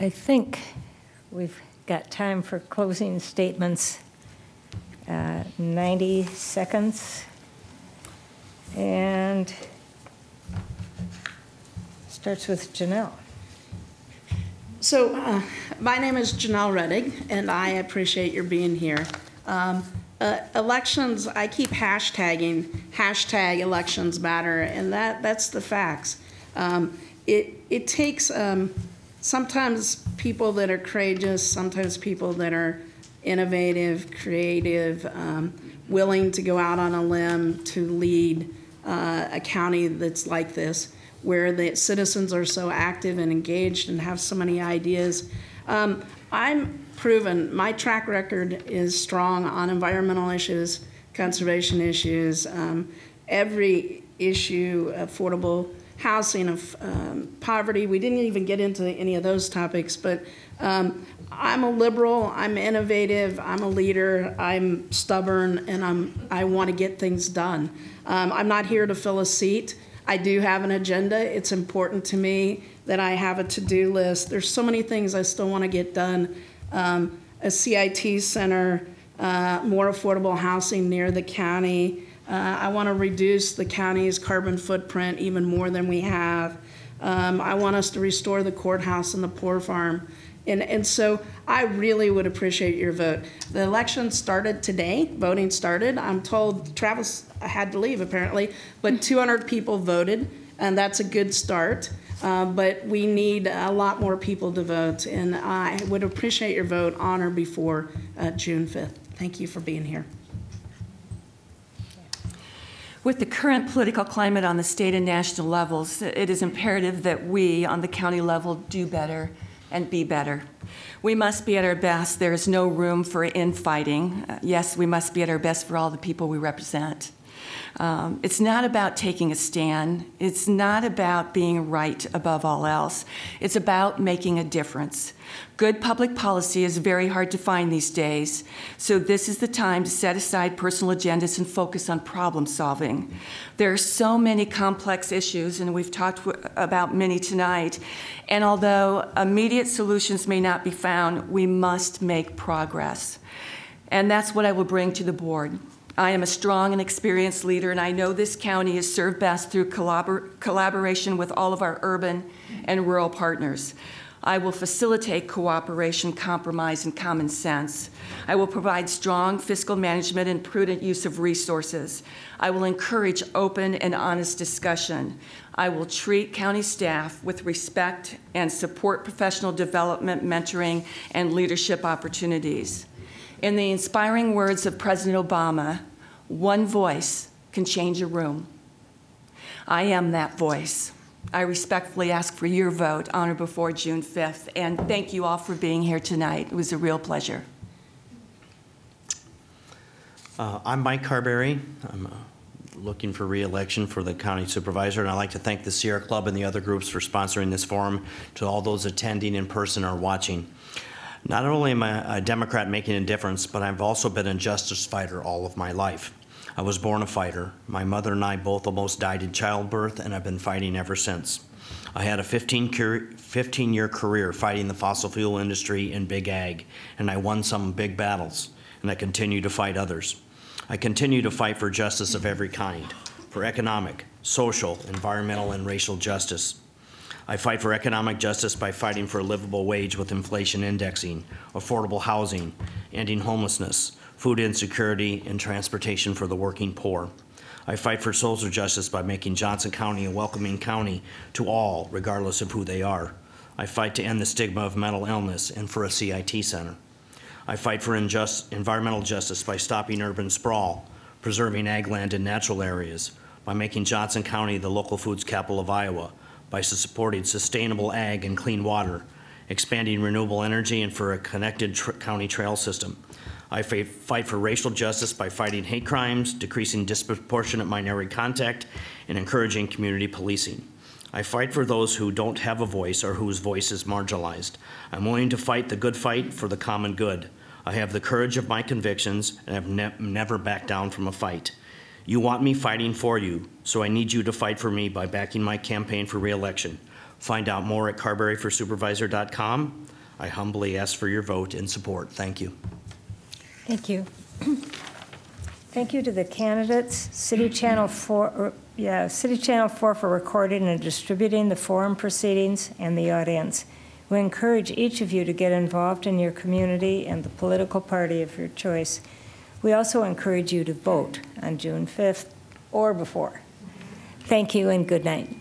I think we've got time for closing statements. Uh, 90 seconds. And starts with Janelle. So, uh, my name is Janelle Rettig, and I appreciate your being here. Um, uh, elections, I keep hashtagging hashtag elections matter, and that, that's the facts. Um, it, it takes um, sometimes people that are courageous, sometimes people that are innovative, creative, um, willing to go out on a limb to lead uh, a county that's like this, where the citizens are so active and engaged and have so many ideas. Um, I'm proven, my track record is strong on environmental issues, conservation issues, um, every issue, affordable housing, of um, poverty. We didn't even get into any of those topics, but um, I'm a liberal, I'm innovative, I'm a leader, I'm stubborn, and I'm, I want to get things done. Um, I'm not here to fill a seat. I do have an agenda. It's important to me that I have a to-do list. There's so many things I still want to get done. Um, a CIT center, uh, more affordable housing near the county. Uh, I want to reduce the county's carbon footprint even more than we have. Um, I want us to restore the courthouse and the poor farm. And, and so I really would appreciate your vote. The election started today, voting started. I'm told Travis had to leave apparently, but 200 people voted, and that's a good start. Uh, but we need a lot more people to vote, and I would appreciate your vote on or before uh, June 5th. Thank you for being here. With the current political climate on the state and national levels, it is imperative that we, on the county level, do better and be better. We must be at our best. There is no room for infighting. Yes, we must be at our best for all the people we represent. Um, it's not about taking a stand. It's not about being right above all else. It's about making a difference. Good public policy is very hard to find these days, so this is the time to set aside personal agendas and focus on problem solving. There are so many complex issues, and we've talked about many tonight, and although immediate solutions may not be found, we must make progress. And that's what I will bring to the board. I am a strong and experienced leader, and I know this county is served best through collabor- collaboration with all of our urban and rural partners. I will facilitate cooperation, compromise, and common sense. I will provide strong fiscal management and prudent use of resources. I will encourage open and honest discussion. I will treat county staff with respect and support professional development, mentoring, and leadership opportunities. In the inspiring words of President Obama, one voice can change a room. I am that voice. I respectfully ask for your vote on or before June 5th, and thank you all for being here tonight. It was a real pleasure. Uh, I'm Mike Carberry. I'm uh, looking for reelection for the county supervisor, and I'd like to thank the Sierra Club and the other groups for sponsoring this forum, to all those attending in person or watching. Not only am I a Democrat making a difference, but I've also been a justice fighter all of my life. I was born a fighter. My mother and I both almost died in childbirth, and I've been fighting ever since. I had a 15, cur- 15 year career fighting the fossil fuel industry and big ag, and I won some big battles, and I continue to fight others. I continue to fight for justice of every kind for economic, social, environmental, and racial justice. I fight for economic justice by fighting for a livable wage with inflation indexing, affordable housing, ending homelessness, food insecurity, and transportation for the working poor. I fight for social justice by making Johnson County a welcoming county to all, regardless of who they are. I fight to end the stigma of mental illness and for a CIT center. I fight for injust, environmental justice by stopping urban sprawl, preserving ag land and natural areas, by making Johnson County the local foods capital of Iowa, by supporting sustainable ag and clean water, expanding renewable energy, and for a connected tr- county trail system. I fight for racial justice by fighting hate crimes, decreasing disproportionate minority contact, and encouraging community policing. I fight for those who don't have a voice or whose voice is marginalized. I'm willing to fight the good fight for the common good. I have the courage of my convictions and have ne- never backed down from a fight. You want me fighting for you, so I need you to fight for me by backing my campaign for reelection. Find out more at carberryforsupervisor.com. I humbly ask for your vote and support. Thank you. Thank you. Thank you to the candidates, City Channel 4, or- yeah, City Channel 4 for recording and distributing the forum proceedings, and the audience. We encourage each of you to get involved in your community and the political party of your choice. We also encourage you to vote on June 5th or before. Thank you and good night.